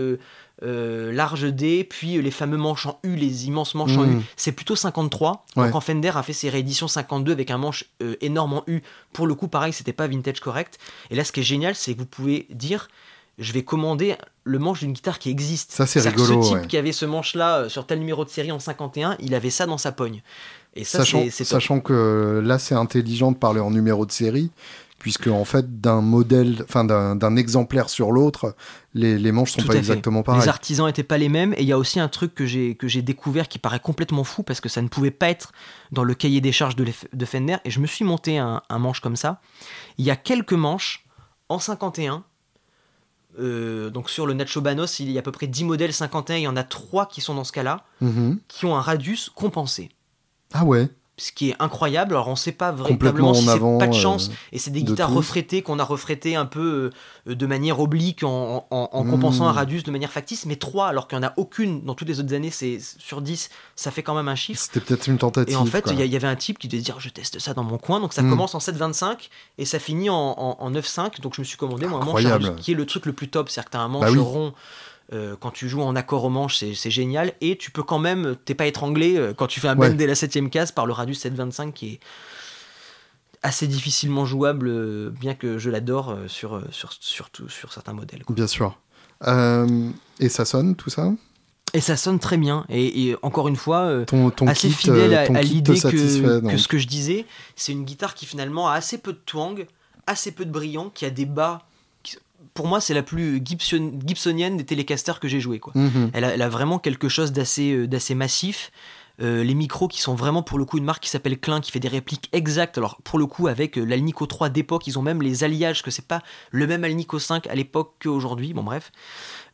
euh, large D, puis les fameux manches en U, les immenses manches en U. Hmm. C'est plutôt 53. Donc en Fender a fait ses rééditions 52 avec un manche euh, énorme en U. Pour le coup, pareil, c'était pas vintage correct. Et là, ce qui est génial, c'est que vous pouvez dire je vais commander le manche d'une guitare qui existe. Ça, c'est rigolo. Ce type qui avait ce manche-là euh, sur tel numéro de série en 51, il avait ça dans sa pogne. Et ça, sachant, sachant que là, c'est intelligent de parler en numéro de série, puisque en fait d'un modèle, enfin d'un exemplaire sur l'autre, les, les, manches sont pas exactement pareilles. Les artisans étaient pas les mêmes, et il y a aussi un truc que j'ai que j'ai découvert qui paraît complètement fou parce que ça ne pouvait pas être dans le cahier des charges de, de Fender, et je me suis monté un, manche comme ça. Il y a quelques manches en 51 donc sur le Nacho Banos, il y a à peu près 10 modèles 51, il y en a 3 qui sont dans ce cas-là, Mhm. qui ont un radius compensé. Ah ouais. Ce qui est incroyable, alors on ne sait pas véritablement si c'est pas de chance, euh, et c'est des de guitares tout. refrétées qu'on a refrétées un peu euh, de manière oblique en, en- en compensant un radius de manière factice, mais 3 alors qu'il n'y en a aucune dans toutes les autres années, c'est sur 10, ça fait quand même un chiffre. C'était peut-être une tentative. Et en fait, il y, avait un type qui devait dire je teste ça dans mon coin. Donc ça Mm. commence en 7,25 et ça finit en, en, en 9,5. Donc je me suis commandé moi, un manche qui est le truc le plus top. C'est-à-dire que tu as un manche Bah oui. rond. Euh, quand tu joues en accord au manche, c'est génial. Et tu peux quand même, t'es pas étranglé euh, quand tu fais un Ouais. bend dès la 7ème case par le radius 7,25 qui est assez difficilement jouable, euh, bien que je l'adore sur, sur, sur, tout- sur certains modèles. quoi. Bien sûr. Et ça sonne tout ça? Et ça sonne très bien. Et, et encore une fois, euh, Ton, ton assez kit, fidèle à, l'idée que, que ce que je disais, c'est une guitare qui finalement a assez peu de twang, assez peu de brillant, qui a des bas. Pour moi, c'est la plus Gibson, gibsonienne des télécasters que j'ai joué. Quoi. Mhm. Elle, a, elle a vraiment quelque chose d'assez euh, d'assez massif. Euh, les micros qui sont vraiment pour le coup une marque qui s'appelle Klein qui fait des répliques exactes. Alors pour le coup avec euh, l'Alnico 3 d'époque ils ont même les alliages que c'est pas le même Alnico 5 à l'époque qu'aujourd'hui. Bon bref.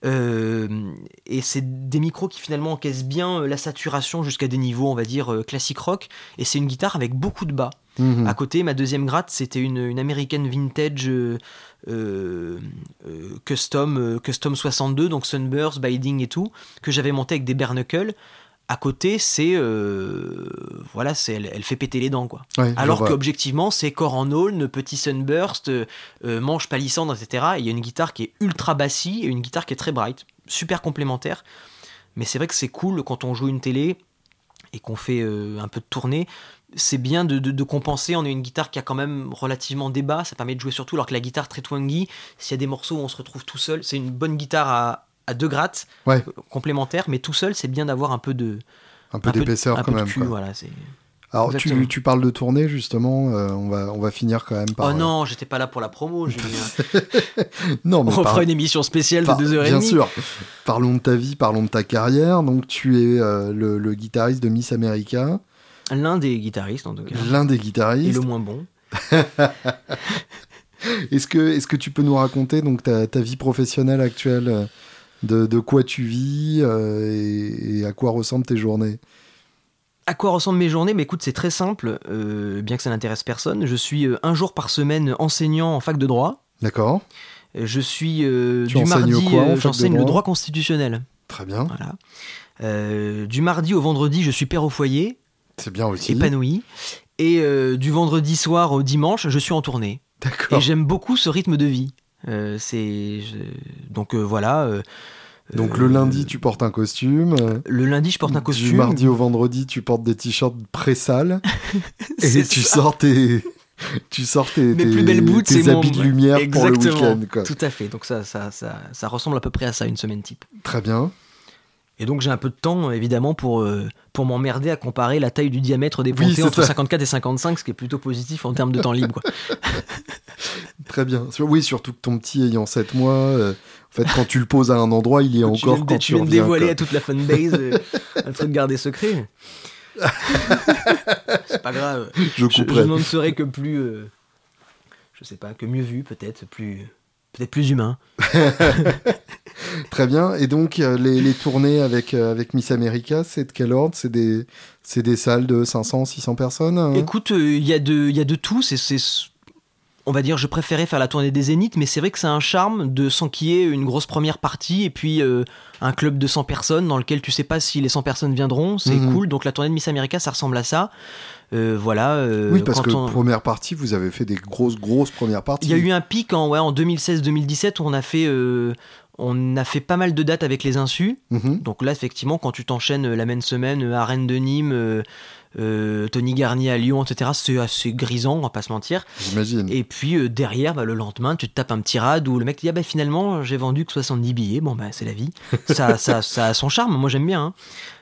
Euh, et c'est des micros qui finalement encaissent bien la saturation jusqu'à des niveaux on va dire classique rock. Et c'est une guitare avec beaucoup de bas. Mhm. à côté, ma deuxième gratte, c'était une, une American Vintage euh, euh, euh, custom, euh, custom 62, donc Sunburst, Biding et tout, que j'avais monté avec des bare. À côté, c'est euh, voilà, c'est elle, elle fait péter les dents quoi. Alors qu'objectivement, c'est corps en aulne, petit sunburst, euh, euh, manche palissandre, etc. Et il y a une guitare qui est ultra bassie et une guitare qui est très bright, super complémentaire. Mais c'est vrai que c'est cool quand on joue une télé et qu'on fait euh, un peu de tournée. C'est bien de, de- de compenser. On a une guitare qui a quand même relativement des bas. Ça permet de jouer surtout. Alors que la guitare très twangy, s'il y a des morceaux où on se retrouve tout seul, c'est une bonne guitare à, à deux grattes Ouais. euh, complémentaires. Mais tout seul, c'est bien d'avoir un peu de Un peu d'épaisseur quand même. cul, voilà, Alors tu, tu parles de tournée justement, euh, on, va, on va finir quand même par... Oh non, j'étais pas là pour la promo. Julien. Non, mais On par- fera une émission spéciale par- de 2h30. Bien sûr. Parlons de ta vie, parlons de ta carrière. Donc tu es euh, le, le guitariste de Miss America, L'un des guitaristes, en tout cas. l'un des Et guitaristes. le moins bon. Est-ce que, est que tu peux nous raconter donc ta, ta vie professionnelle actuelle euh, de, de quoi tu vis euh, et, et à quoi ressemblent tes journées À quoi ressemblent mes journées? Mais écoute, c'est très simple, euh, bien que ça n'intéresse personne. Je suis euh, un jour par semaine enseignant en fac de droit. D'accord Je suis euh, du mardi, j'enseigne le droit? constitutionnel. Très bien. Voilà. Du mardi au vendredi, je suis père au foyer, C'est bien aussi. épanoui. Et du vendredi soir au dimanche, je suis en tournée. D'accord. Et j'aime beaucoup ce rythme de vie. Euh, c'est donc euh, voilà. euh, Donc le lundi, tu portes un costume. Le lundi, je porte un Du costume. mardi au vendredi, tu portes des t-shirts pré-sales. et tu ça. sors tes. Tu sors tes, Mes tes- plus belles boots, tes c'est mon- habits de lumière pour le week-end. Tout à fait. Donc ça, ça, ça, ça ressemble à peu près à ça, une semaine type. Très bien. Et donc j'ai un peu de temps, évidemment, pour, euh, pour m'emmerder à comparer la taille du diamètre des Oui, entre ça. 54 et 55, ce qui est plutôt positif en termes de temps libre. quoi. Très bien. Oui, surtout que ton petit ayant 7 mois, euh, en fait, quand tu le poses à un endroit, il est tu encore de- quand tu tu viens de dévoiler quoi. à toute la fanbase euh, un truc gardé secret. C'est pas grave. Je Je, je n'en serais que plus... euh, je sais pas, que mieux vu peut-être, plus... Peut-être plus humain. Très bien. Et donc, euh, les, les tournées avec, euh, avec Miss America, c'est de quel ordre? C'est des, c'est des salles de 500, 600 personnes hein Écoute, euh, il y, a de- il y a de tout. C'est, c'est- on va dire, je préférais faire la tournée des Zéniths, mais c'est vrai que c'est un charme de s'enquiller une grosse première partie et puis euh, un club de 100 personnes dans lequel tu sais pas si les 100 personnes viendront. C'est Mhm. cool. Donc la tournée de Miss America, ça ressemble à ça. Euh, voilà. euh, Oui, parce quand que on- première partie, vous avez fait des grosses, grosses premières parties. Il y a eu un pic en, ouais, en 2016-2017 où on a fait. euh, on a fait pas mal de dates avec les insus. Mhm. Donc là, effectivement, quand tu t'enchaînes la même semaine à Rennes de Nîmes, euh, Tony Garnier à Lyon, etc., c'est assez grisant, on va pas se mentir. J'imagine. Et puis euh, derrière, bah, le lendemain, tu te tapes un petit rad où le mec te dit Ah bah finalement, j'ai vendu que 70 billets. Bon, bah c'est la vie. Ça, ça, ça a son charme, moi j'aime bien. hein.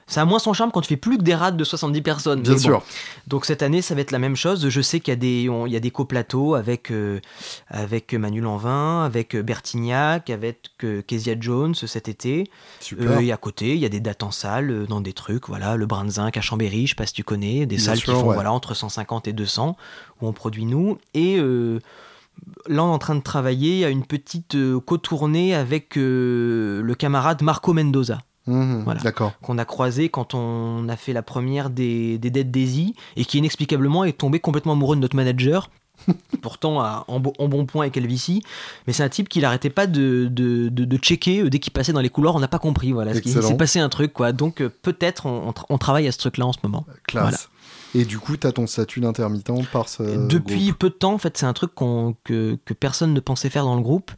Ça a moins son charme quand tu fais plus que des rades de 70 personnes. Bien bon. sûr. Donc cette année, ça va être la même chose. Je sais qu'il y a des, on- il y a des coplateaux avec, euh, avec Manu Lanvin, avec euh, Bertignac, avec euh, Kezia Jones cet été. Super. Euh, et à côté, il y a des dates en salle, euh, dans des trucs, voilà, le Brin de Zinc à Chambéry, je sais pas si tu connais, des Bien salles sûr, qui font ouais. voilà, entre 150 et 200, où on produit nous. Et là, on est en train de travailler à une petite euh, co-tournée avec euh, le camarade Marco Mendoza. Mmh, D'accord. Qu'on a croisé quand on a fait la première des, des Dead Daisy et qui inexplicablement est tombé complètement amoureux de notre manager. pourtant en, bon point avec Elvici, mais c'est un type qui n'arrêtait pas de, de, de, checker euh, dès qu'il passait dans les couloirs, on n'a pas compris, voilà, il s'est passé un truc, quoi. Donc peut-être on, on, travaille à ce truc-là en ce moment. Classe. Et du coup, tu as ton statut d'intermittent par ce. Depuis peu de temps, en fait, c'est un truc que, que, personne ne pensait faire dans le groupe.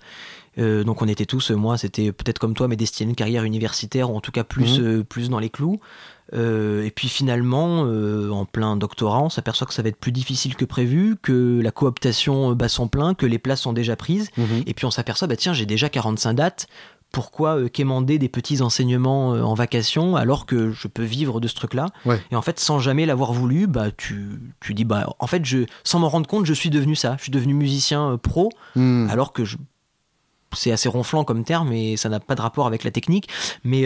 Euh, donc on était tous, moi c'était peut-être comme toi, mais destiné à une carrière universitaire, ou en tout cas plus, mhm. euh, plus dans les clous. Euh, et puis finalement, en plein doctorat, on s'aperçoit que ça va être plus difficile que prévu, que la cooptation bat son plein, que les places sont déjà prises. Mhm. Et puis on s'aperçoit, bah tiens, j'ai déjà 45 dates, pourquoi euh, quémander des petits enseignements euh, en vacation alors que je peux vivre de ce truc-là? Et en fait, sans jamais l'avoir voulu, bah tu, tu dis bah en fait, je, sans m'en rendre compte, je suis devenu ça. Je suis devenu musicien euh, pro hmm. alors que je, c'est assez ronflant comme terme et ça n'a pas de rapport avec la technique, mais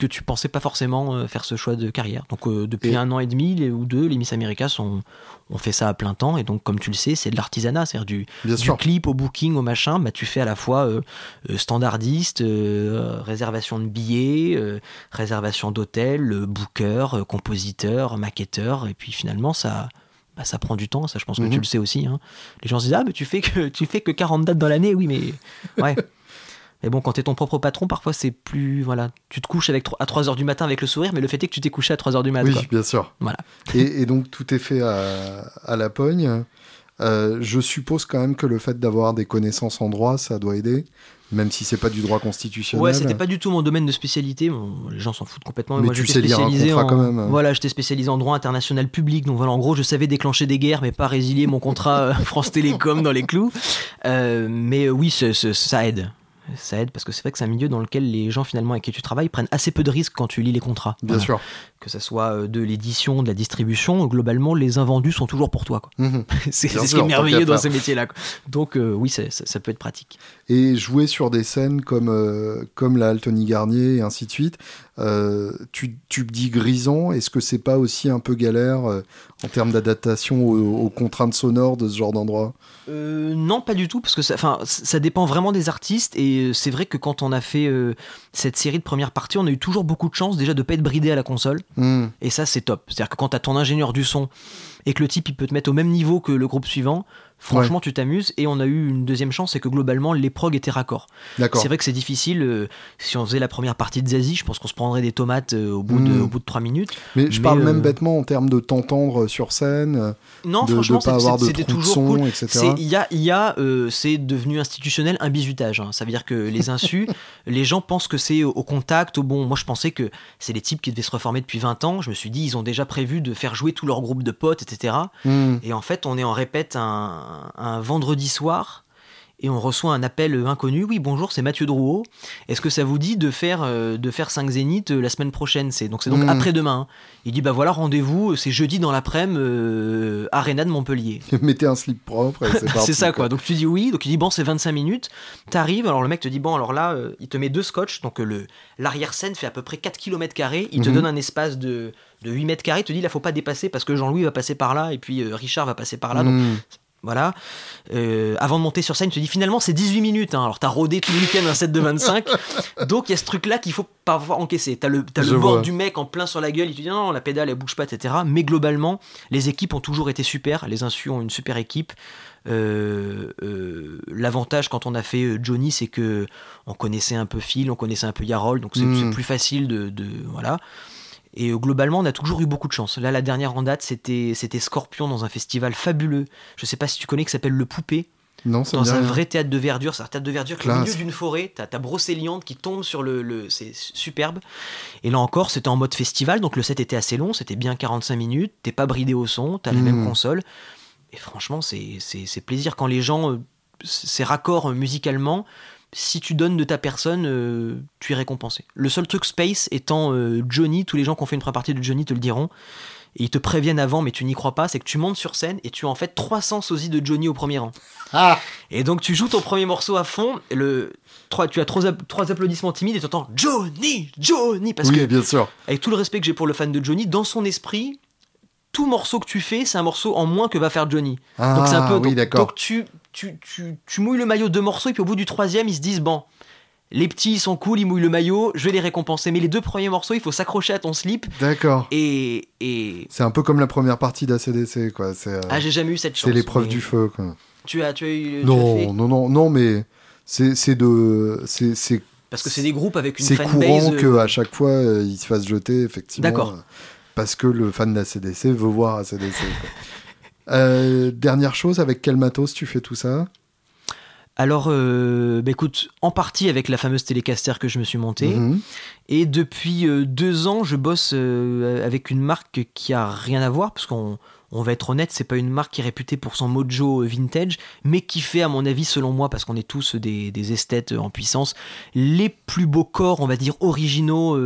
que tu pensais pas forcément euh, faire ce choix de carrière. Donc euh, depuis un an et demi ou deux, les Miss America sont, on fait ça à plein temps. Et donc comme tu le sais, c'est de l'artisanat, c'est-à-dire du, du clip au booking au machin, bah tu fais à la fois euh, standardiste, réservation de billets, réservation d'hôtel, booker, compositeur, maquetteur. Et puis finalement ça bah, ça prend du temps, ça je pense que tu mhm. le sais aussi. Hein. Les gens se disent ah mais tu fais que tu fais que 40 dates dans l'année, oui mais ouais. Mais bon, quand t'es ton propre patron, parfois c'est plus. Voilà, tu te couches avec, à 3h du matin avec le sourire, mais le fait est que tu t'es couché à 3h du matin. Oui, bien sûr. Voilà. Et, donc tout est fait à, la pogne. Euh, je suppose quand même que le fait d'avoir des connaissances en droit, ça doit aider, même si c'est pas du droit constitutionnel. Ouais, c'était pas du tout mon domaine de spécialité. les gens s'en foutent complètement. Mais, moi, tu sais lire un contrat quand même. Voilà, j'étais spécialisé en droit international public. Donc voilà, en gros, je savais déclencher des guerres, mais pas résilier mon contrat euh, France Télécom dans les clous. Euh, mais oui, ça aide ça aide parce que c'est vrai que c'est un milieu dans lequel les gens finalement avec qui tu travailles prennent assez peu de risques quand tu lis les contrats. Bien sûr. Que ce soit euh, de l'édition, de la distribution, globalement les invendus sont toujours pour toi. Mhm. c'est ce qui est merveilleux dans ces métiers-là. Donc euh, oui, ça, peut être pratique. Et jouer sur des scènes comme, euh, comme la Altony Garnier et ainsi de suite, tu, tu dis Grison, est-ce que c'est pas aussi un peu galère en termes d'adaptation aux, contraintes sonores de ce genre d'endroit? Euh, Non, pas du tout, parce que ça, ça dépend vraiment des artistes. Et euh, c'est vrai que quand on a fait euh, cette série de première partie, on a eu toujours beaucoup de chance déjà de pas être bridé à la console. Hmm. Et ça, c'est top. C'est-à-dire que quand tu as ton ingénieur du son et que le type il peut te mettre au même niveau que le groupe suivant, Franchement, tu t'amuses. Et on a eu une deuxième chance, c'est que globalement, les prog étaient raccords. C'est vrai que c'est difficile. Euh, si on faisait la première partie de Zazie, je pense qu'on se prendrait des tomates euh, au, bout de, hmm. au bout de 3 minutes. Mais je parle même euh, bêtement en termes de t'entendre sur scène. Non, de, franchement, c'était toujours son, cool. etc. Il y a, y a c'est devenu institutionnel un bizutage. Hein. Ça veut dire que les insus, les gens pensent que c'est au contact, au bon. Moi, je pensais que c'est des types qui devaient se reformer depuis 20 ans. Je me suis dit, ils ont déjà prévu de faire jouer tout leur groupe de potes, etc. Hmm. Et en fait, on est en répète un, un vendredi vendredi soir et on reçoit un appel inconnu. Oui, bonjour, c'est Mathieu Drouot. Est-ce que ça vous dit de faire, euh, de faire 5 zéniths euh, la semaine prochaine? C'est donc, c'est donc hmm. après-demain. Il dit bah voilà, rendez-vous, c'est jeudi dans l'après-midi, euh, Arena de Montpellier. Mettez un slip propre. c'est ça quoi. Donc tu dis oui, donc il dit bon, c'est 25 minutes. T'arrives, alors le mec te dit bon, alors là, il te met deux scotch. Donc le, l'arrière-scène fait à peu près 4 km. Il te mhm. donne un espace de, de 8 mètres carrés. Il te dit là, faut pas dépasser parce que Jean-Louis va passer par là et puis Richard va passer par là. Donc hmm. Voilà. Euh, avant de monter sur scène, tu te dis finalement c'est 18 minutes. Hein. Alors t'as rodé tout le week-end un set de 25. donc il y a ce truc-là qu'il faut pas encaisser. T'as le, as le bord du mec en plein sur la gueule. Il te dit non, la pédale elle bouge pas, etc. Mais globalement, les équipes ont toujours été super. Les Insu ont une super équipe. Euh, euh, l'avantage quand on a fait Johnny, c'est que on connaissait un peu Phil, on connaissait un peu Yarol, donc c'est hmm. plus facile de, de voilà. Et euh, globalement, on a toujours eu beaucoup de chance. Là, la dernière en date, c'était, c'était Scorpion dans un festival fabuleux. Je sais pas si tu connais, qui s'appelle Le Poupée. Non, dans un vrai théâtre de verdure, c'est un théâtre de verdure qui est au milieu d'une forêt, t'as ta brocéliande qui tombe sur le, le c'est superbe. Et là encore, c'était en mode festival, donc le set était assez long, c'était bien 45 minutes, t'es pas bridé au son, t'as la même hmm. console. Et franchement, c'est plaisir quand les gens, euh, c'est raccord musicalement, si tu donnes de ta personne, euh, tu es récompensé. Le seul truc space étant euh, Johnny, tous les gens qui ont fait une première partie de Johnny te le diront, et ils te préviennent avant, mais tu n'y crois pas, c'est que tu montes sur scène et tu as en fait 300 sosies de Johnny au premier rang. Ah Et donc tu joues ton premier morceau à fond, le, tu as trois, trois applaudissements timides et tu entends Johnny, Johnny, parce oui, bien sûr. avec tout le respect que j'ai pour le fan de Johnny, dans son esprit, tout morceau que tu fais, c'est un morceau en moins que va faire Johnny. Ah, donc c'est un peu. donc, tu tu, tu, tu, mouilles le maillot deux morceaux et puis au bout du troisième, ils se disent bon, les petits, ils sont cool, ils mouillent le maillot, je vais les récompenser. Mais les deux premiers morceaux, il faut s'accrocher à ton slip. D'accord. Et, et... C'est un peu comme la première partie d'ACDC, quoi. Euh, ah, j'ai jamais eu cette chance. C'est l'épreuve du feu, quoi. Tu as, tu as eu. Non, non, non, non, mais c'est de. c'est Parce que c'est des groupes avec une C'est courant euh, qu'à chaque fois, euh, ils se fassent jeter, effectivement. D'accord. parce que le fan d'ACDC veut voir ACDC. dernière chose, avec quel matos tu fais tout ça? Alors, euh, bah, écoute, en partie avec la fameuse télécaster que je me suis montée. Mhm. Et depuis euh, deux ans, je bosse euh, avec une marque qui a rien à voir, parce qu'on on va être honnête, c'est pas une marque qui est réputée pour son mojo vintage, mais qui fait, à mon avis, selon moi, parce qu'on est tous des, des, esthètes en puissance, les plus beaux corps, on va dire, originaux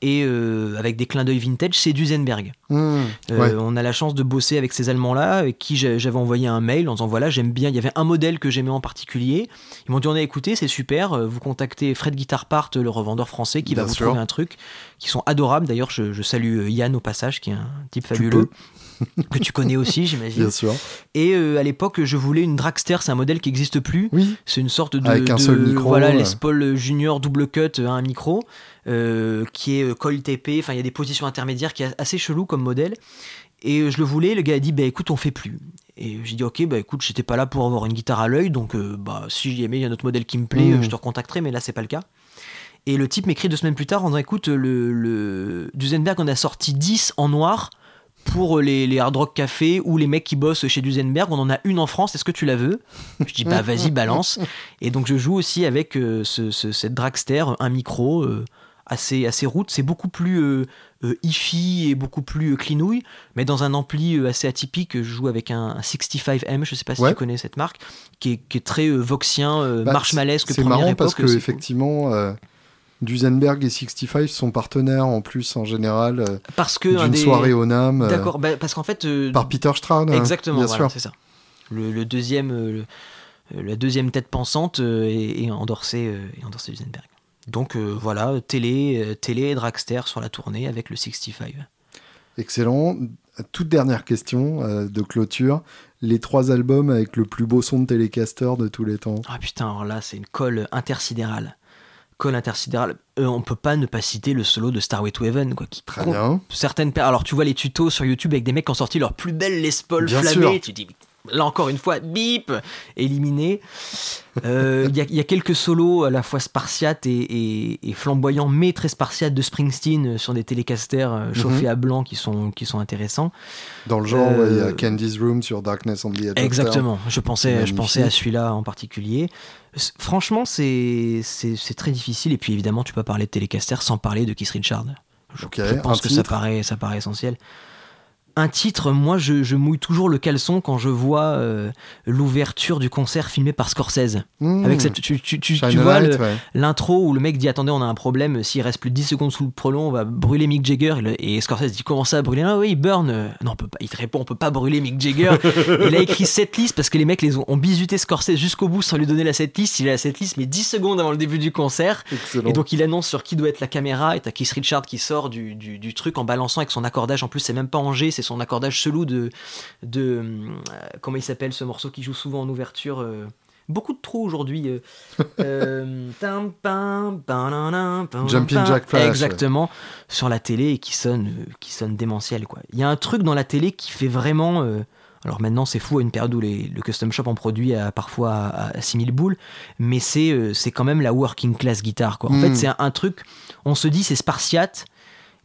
et euh, avec des clins d'œil vintage, c'est Duesenberg. Mmh, euh, on a la chance de bosser avec ces Allemands-là, avec qui j'avais envoyé un mail en disant voilà, j'aime bien. Il y avait un modèle que j'aimais en particulier. Ils m'ont dit on a écouté, c'est super. Euh, vous contactez Fred Guitar Part, le revendeur français, qui va vous trouver un truc. Qui sont adorables. D'ailleurs, je, salue Yann au passage, qui est un type fabuleux. que tu connais aussi, j'imagine. Bien sûr. Et euh, à l'époque, je voulais une Dragster, c'est un modèle qui n'existe plus. Oui. C'est une sorte de. Avec un seul micro. Voilà, les Paul Junior double cut, euh, un micro, euh, qui est col TP. Enfin, il y a des positions intermédiaires qui est assez chelou comme modèle. Et je le voulais, le gars a dit, bah écoute, on fait plus. Et j'ai dit, ok, bah écoute, j'étais pas là pour avoir une guitare à l'œil, donc bah si il y a un autre modèle qui me plaît, hmm. je te recontacterai, mais là, c'est pas le cas. Et le type m'écrit deux semaines plus tard en disant, écoute, le, le Duesenberg en a sorti 10 en noir pour les, les, Hard Rock Café ou les mecs qui bossent chez Duesenberg. On en a une en France, est-ce que tu la veux? Je dis bah vas-y, balance. Et donc je joue aussi avec euh, ce, cette Dragster, un micro euh, assez, assez route. C'est beaucoup plus euh, hi-fi et beaucoup plus clinouille, mais dans un ampli assez atypique. Je joue avec un, 65M, je sais pas si tu connais cette marque, qui est, qui est très voxien, bah, marshmallesque, C'est marrant parce que effectivement Duesenberg et 65 sont partenaires en plus en général euh, parce que d'une soirée au NAM. Euh, D'accord, bah, parce qu'en fait. Euh, par Peter Stroud. Hein, exactement, voilà, c'est ça. Le, deuxième, la deuxième tête pensante est, endorsé, endorsé Duesenberg. Donc voilà, télé, télé et dragster sur la tournée avec le 65. Excellent. Toute dernière question de clôture. Les trois albums avec le plus beau son de Telecaster de tous les temps. Ah putain, alors là, c'est une colle intersidérale. Col intersidéral. Euh, on peut pas ne pas citer le solo de Starway to Heaven, quoi. Qui Très bien. Certaines Alors, tu vois les tutos sur YouTube avec des mecs qui ont sorti leur plus belle Les Paul flammée. Tu dis, là encore une fois, bip, éliminé. Euh, il y, a quelques solos à la fois spartiates et, flamboyants, mais très spartiates de Springsteen sur des télécasters euh, chauffés mhm. à blanc qui sont, qui sont intéressants. Dans le genre, il y a Candy's Room sur Darkness on the Edge Exactement, je pensais, je pensais à celui-là en particulier. Franchement, c'est très difficile. Et puis évidemment, tu peux parler de Telecaster sans parler de Keith Richard. Je, pense que ça paraît, ça paraît essentiel un titre, moi je, mouille toujours le caleçon quand je vois euh, l'ouverture du concert filmé par Scorsese. Mmh. Avec cette, tu, vois l'intro où le mec dit attendez on a un problème, s'il reste plus de 10 secondes sous le prolong on va brûler Mick Jagger et, Scorsese dit comment ça brûler? Ah oui burn Non on peut pas, il te répond on peut pas brûler Mick Jagger. il a écrit cette liste parce que les mecs les ont, bisuté Scorsese jusqu'au bout sans lui donner la setlist. Il a la setlist mais 10 secondes avant le début du concert. Et donc il annonce sur qui doit être la caméra et t'as Keith Richard qui sort du, du, truc en balançant avec son accordage en plus c'est même pas en G c'est son accordage chelou de. de euh, comment il s'appelle ce morceau qui joue souvent en ouverture euh, beaucoup de trous aujourd'hui. Euh, Jumping Jack Flash. Exactement, sur la télé et qui sonne, qui sonne démentiel. Quoi. Il y a un truc dans la télé qui fait vraiment. alors maintenant, c'est fou à une période où les, le custom shop en produit à, parfois à, 6000 boules, mais c'est c'est quand même la working class guitare. Quoi. En fait, hmm. c'est un, truc, on se dit c'est spartiate,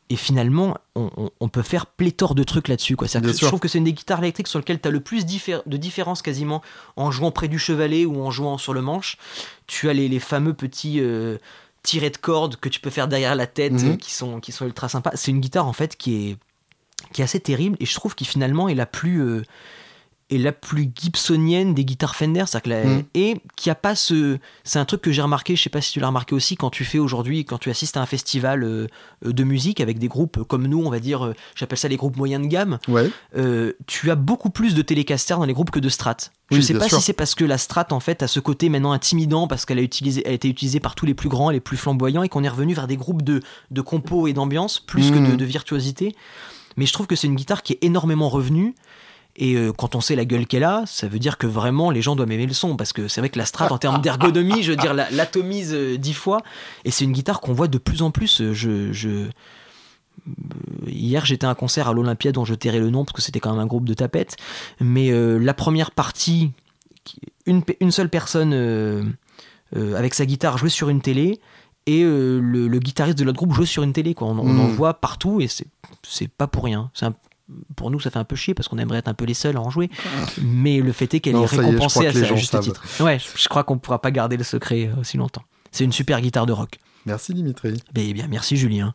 et finalement, on, peut faire pléthore de trucs là-dessus. Quoi. je trouve que c'est une des guitares électriques sur lesquelles tu as le plus de différence quasiment en jouant près du chevalet ou en jouant sur le manche. Tu as les, fameux petits euh, tirets de cordes que tu peux faire derrière la tête mhm. qui, sont, qui sont ultra sympas. C'est une guitare en fait qui est, qui est assez terrible et je trouve qu'il finalement est la plus. Euh, est la plus gibsonienne des guitares Fender, mm. et qui a pas ce, c'est un truc que j'ai remarqué, je sais pas si tu l'as remarqué aussi quand tu fais aujourd'hui, quand tu assistes à un festival euh, de musique avec des groupes comme nous, on va dire, euh, j'appelle ça les groupes moyens de gamme. Euh, tu as beaucoup plus de télécaster dans les groupes que de strat. Je sais pas si c'est parce que la strat en fait a ce côté maintenant intimidant parce qu'elle a utilisé, a été utilisée par tous les plus grands, les plus flamboyants et qu'on est revenu vers des groupes de, de compos et d'ambiance plus que de, mm. de virtuosité. Mais je trouve que c'est une guitare qui est énormément revenue Et euh, quand on sait la gueule qu'elle a, ça veut dire que vraiment les gens doivent aimer le son. Parce que c'est vrai que la Strat, en termes d'ergonomie, je veux dire, l'atomise euh, dix fois. Et c'est une guitare qu'on voit de plus en plus. Euh, je, Hier, j'étais à un concert à l'Olympia dont je tairai le nom parce que c'était quand même un groupe de tapettes. Mais la première partie, une, une seule personne avec sa guitare jouait sur une télé et le, guitariste de l'autre groupe jouait sur une télé. Quoi. On, on en hmm. voit partout et c'est pas pour rien. C'est un, pour nous, ça fait un peu chier parce qu'on aimerait être un peu les seuls à en jouer. Mais le fait est qu'elle est récompensée à sa juste titre. Ouais, je crois qu'on ne pourra pas garder le secret euh, aussi longtemps. C'est une super guitare de rock. Merci Dimitri. Eh bien, merci Julien.